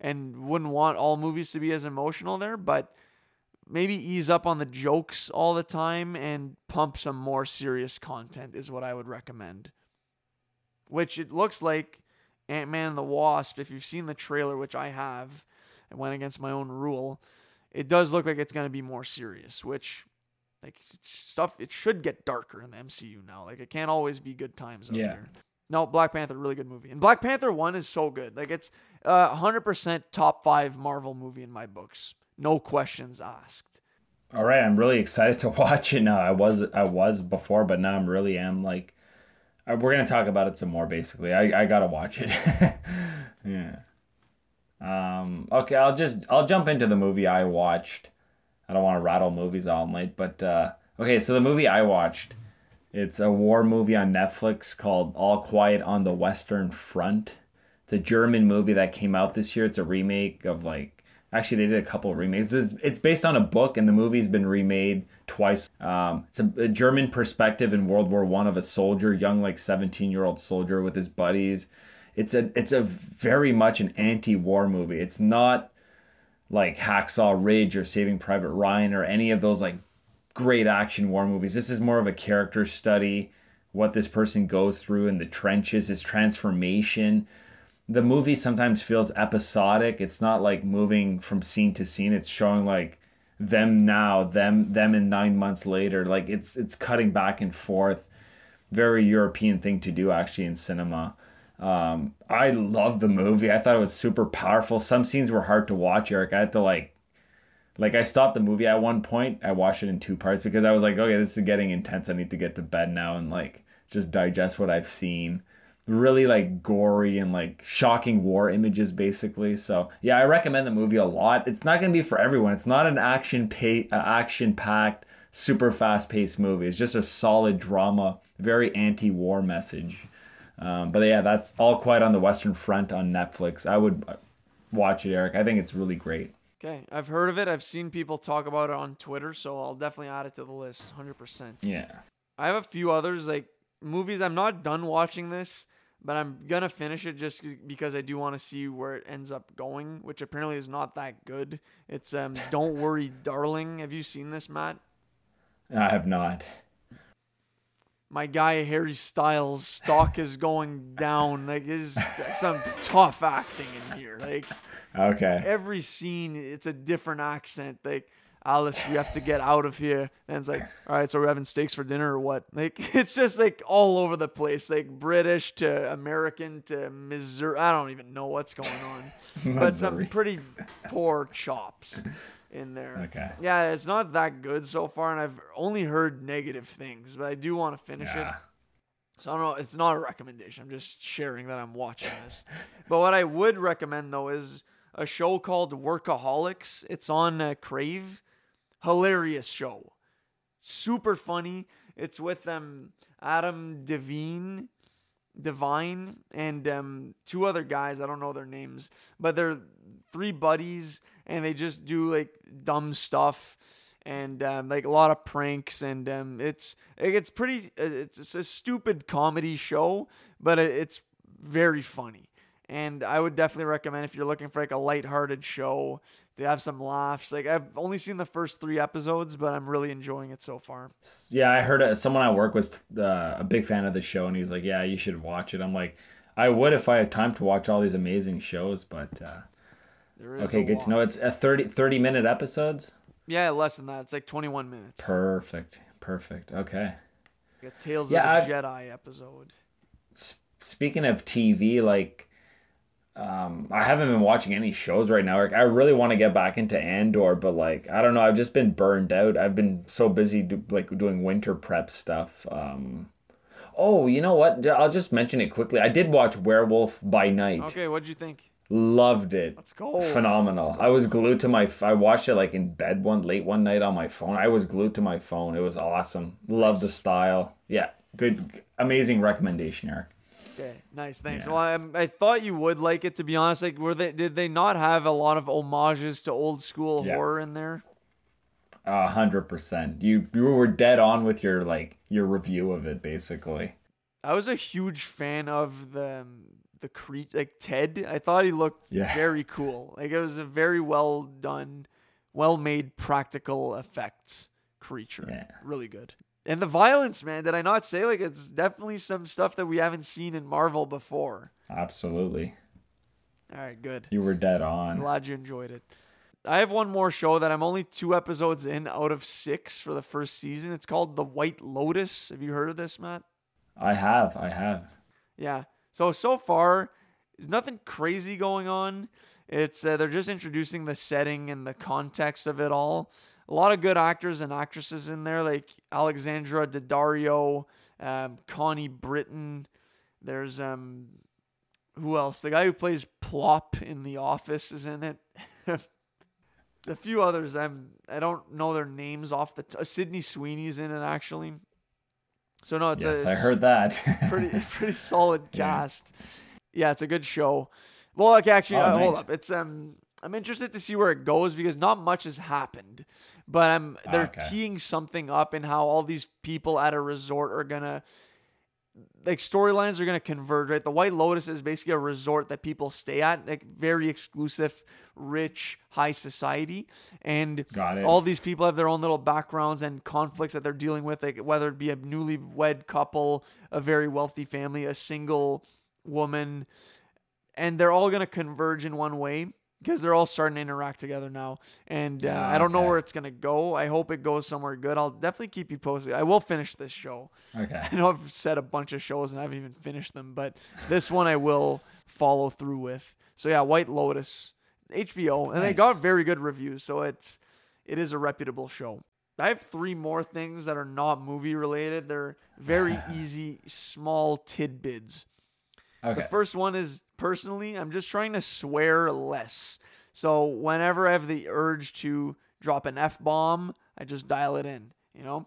and wouldn't want all movies to be as emotional there, but maybe ease up on the jokes all the time and pump some more serious content is what I would recommend. Which it looks like Ant Man and the Wasp, if you've seen the trailer, which I have, and went against my own rule, it does look like it's going to be more serious, which like stuff it should get darker in the MCU now. Like it can't always be good times out yeah. here. No, Black Panther, really good movie. And Black Panther 1 is so good. Like it's uh, 100% top 5 Marvel movie in my books. No questions asked. All right, I'm really excited to watch it now. I was I was before, but now I'm really am like we're going to talk about it some more basically. I I got to watch it. yeah. Um, okay, I'll just I'll jump into the movie I watched. I don't want to rattle movies all night, but uh, okay. So the movie I watched, it's a war movie on Netflix called All Quiet on the Western Front. It's a German movie that came out this year. It's a remake of like actually they did a couple remakes. It's, based on a book, and the movie's been remade twice. Um, it's a, a German perspective in World War One of a soldier, young like seventeen year old soldier with his buddies it's a it's a very much an anti-war movie. It's not like Hacksaw Ridge or Saving Private Ryan or any of those like great action war movies. This is more of a character study, what this person goes through in the trenches, his transformation. The movie sometimes feels episodic. It's not like moving from scene to scene. It's showing like them now, them them in 9 months later. Like it's it's cutting back and forth. Very European thing to do actually in cinema. Um, I love the movie. I thought it was super powerful. Some scenes were hard to watch, Eric. I had to like, like I stopped the movie at one point. I watched it in two parts because I was like, okay, this is getting intense. I need to get to bed now and like just digest what I've seen. Really like gory and like shocking war images, basically. So yeah, I recommend the movie a lot. It's not gonna be for everyone. It's not an action uh, action packed, super fast paced movie. It's just a solid drama, very anti war message. Um, but yeah, that's all quiet on the Western Front on Netflix. I would watch it, Eric. I think it's really great. Okay, I've heard of it. I've seen people talk about it on Twitter, so I'll definitely add it to the list, hundred percent. Yeah. I have a few others like movies. I'm not done watching this, but I'm gonna finish it just because I do want to see where it ends up going, which apparently is not that good. It's um, Don't Worry, Darling. Have you seen this, Matt? I have not my guy Harry Styles stock is going down. Like is some tough acting in here. Like okay, every scene it's a different accent. Like Alice, we have to get out of here. And it's like, all right, so we're having steaks for dinner or what? Like it's just like all over the place. Like British to American to Missouri. I don't even know what's going on. but some pretty poor chops in there. Okay. Yeah, it's not that good so far, and I've only heard negative things, but I do want to finish yeah. it. So I don't know. It's not a recommendation. I'm just sharing that I'm watching this. but what I would recommend though is a show called Workaholics. It's on uh, Crave. Hilarious show. Super funny. It's with um Adam Devine, Devine, and um two other guys. I don't know their names, but they're three buddies and they just do like dumb stuff and um, like a lot of pranks and um, it's it's pretty uh, it's a stupid comedy show but it's very funny and I would definitely recommend if you're looking for like a light-hearted show to have some laughs. Like I've only seen the first three episodes, but I'm really enjoying it so far. Yeah, I heard. Someone at work was uh, a big fan of the show, and he's like, "Yeah, you should watch it." I'm like, "I would if I had time to watch all these amazing shows, but uh, okay, good lot. to know. It's a 30, 30 minute episodes. Yeah, less than that. It's like 21 minutes. Perfect. Perfect. Okay. Like a Tales yeah, of the I've, Jedi episode. Speaking of TV, like Um, I haven't been watching any shows right now. Like, I really want to get back into Andor, but like I don't know. I've just been burned out. I've been so busy do, like doing winter prep stuff. Um, oh, you know what? I'll just mention it quickly. I did watch Werewolf by Night. Okay, what'd you think? Loved it. Let's go. Phenomenal. Let's go. I was glued to my. I watched it like in bed one late one night on my phone. I was glued to my phone. It was awesome. Love the style. Yeah, good, amazing recommendation, Eric. Okay, nice, thanks. Yeah. Well, I, I thought you would like it to be honest. Like, were they did they not have a lot of homages to old school Yeah. horror in there? A hundred percent. You you were dead on with your like your review of it, basically. I was a huge fan of the um, the cre- like Ted. I thought he looked Yeah. very cool. Like it was a very well done, well made practical effects creature. Yeah. Really good. And the violence, man, did I not say like it's definitely some stuff that we haven't seen in Marvel before. Absolutely. All right, good. You were dead on. Glad you enjoyed it. I have one more show that I'm only two episodes in out of six for the first season. It's called The White Lotus. Have you heard of this, Matt? I have. I have. Yeah. So so far, nothing crazy going on. It's uh, they're just introducing the setting and the context of it all. A lot of good actors and actresses in there, like Alexandra Daddario, um, Connie Britton. There's um, who else? The guy who plays Plop in The Office is in it. a few others. I'm I don't know their names off the. T- uh, Sydney Sweeney's in it actually. So no, it's yes, a I heard that. pretty pretty solid cast. Yeah, it's a good show. Well, okay, actually, Oh, uh, hold up. It's um, I'm interested to see where it goes because not much has happened, but um, they're Okay. teeing something up and how all these people at a resort are gonna. Like storylines are gonna converge, right? The White Lotus is basically a resort that people stay at, like very exclusive, rich, high society, and Got it. all these people have their own little backgrounds and conflicts that they're dealing with, like whether it be a newlywed couple, a very wealthy family, a single woman, and they're all gonna converge in one way because they're all starting to interact together now. And uh, I don't know where it's gonna go. I hope it goes somewhere good. I'll definitely keep you posted. I will finish this show. okay. I know I've said a bunch of shows and I haven't even finished them, but this one I will follow through with. So yeah, White Lotus, HBO, and they got very good reviews, so it's it is a reputable show. I have three more things that are not movie related. They're very easy, small tidbits. Okay. The first one is personally, I'm just trying to swear less. So whenever I have the urge to drop an F bomb, I just dial it in, you know?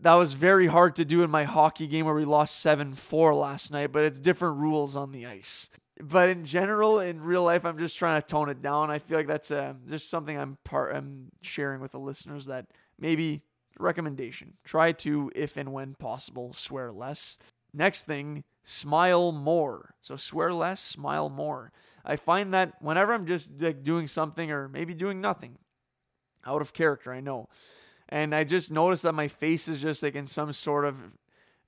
That was very hard to do in my hockey game where we lost 7 4 last night, but it's different rules on the ice. But in general, in real life, I'm just trying to tone it down. I feel like that's uh, just something I'm part I'm sharing with the listeners that maybe recommendation. Try to, if and when possible, swear less. Next thing, smile more. So swear less, smile more. I find that whenever I'm just like doing something or maybe doing nothing, out of character, I know, and I just notice that my face is just like in some sort of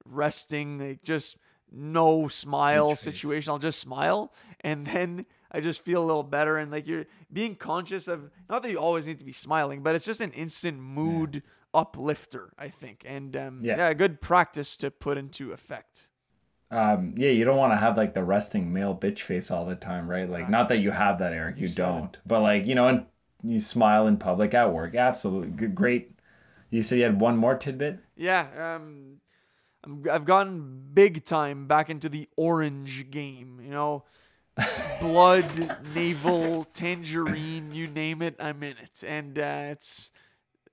resting, like just no smile situation. I'll just smile, and then I just feel a little better. And like you're being conscious of not that you always need to be smiling, but it's just an instant mood uplifter, I think, and um, Yeah. yeah, a good practice to put into effect. Um, yeah, you don't want to have like the resting male bitch face all the time, right? Like, not that you have that, Eric. You, it. don't. But like, you know, and you smile in public at work. Absolutely, good, great. You said you had one more tidbit. Yeah, um, I'm, I've gotten big time back into the orange game. You know, blood, navel, tangerine, you name it, I'm in it, and uh, it's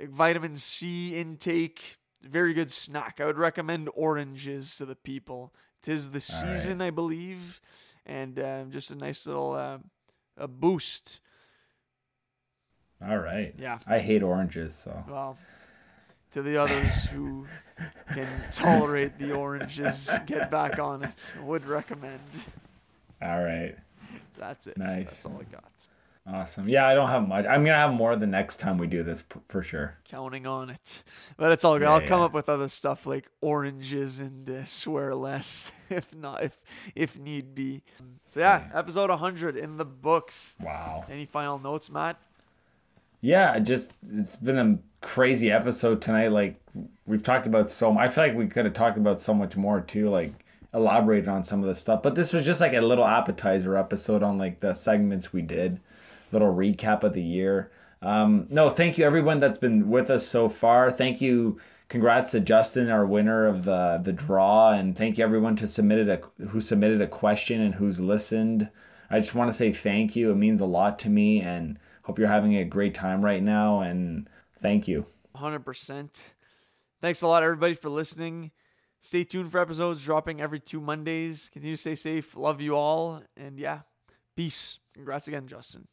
vitamin C intake. Very good snack. I would recommend oranges to the people. Tis the All right. season, I believe, and um, just a nice little uh, a boost. All right. Yeah. I hate oranges, so Well, to the others who can tolerate the oranges, get back on it. Would recommend. all right. That's it. Nice. That's all I got. Awesome. Yeah, I don't have much. I'm gonna have more the next time we do this p- for sure. Counting on it. But it's all good. Yeah, I'll come yeah. up with other stuff like oranges and uh, swear less if not if if need be. So yeah, episode 100 in the books. Wow. Any final notes, Matt? Yeah, just it's been a crazy episode tonight. Like we've talked about so. I feel like we could have talked about so much more too. Like elaborated on some of the stuff. But this was just like a little appetizer episode on like the segments we did, little recap of the year. Um, no, thank you everyone that's been with us so far. Thank you. Congrats to Justin, our winner of the the draw, and thank you everyone to submitted a who submitted a question and who's listened. I just want to say thank you. It means a lot to me, and hope you're having a great time right now. And thank you. 100%. Thanks a lot, everybody, for listening. Stay tuned for episodes dropping every two Mondays. Continue to stay safe. Love you all. And yeah, peace. Congrats again, Justin.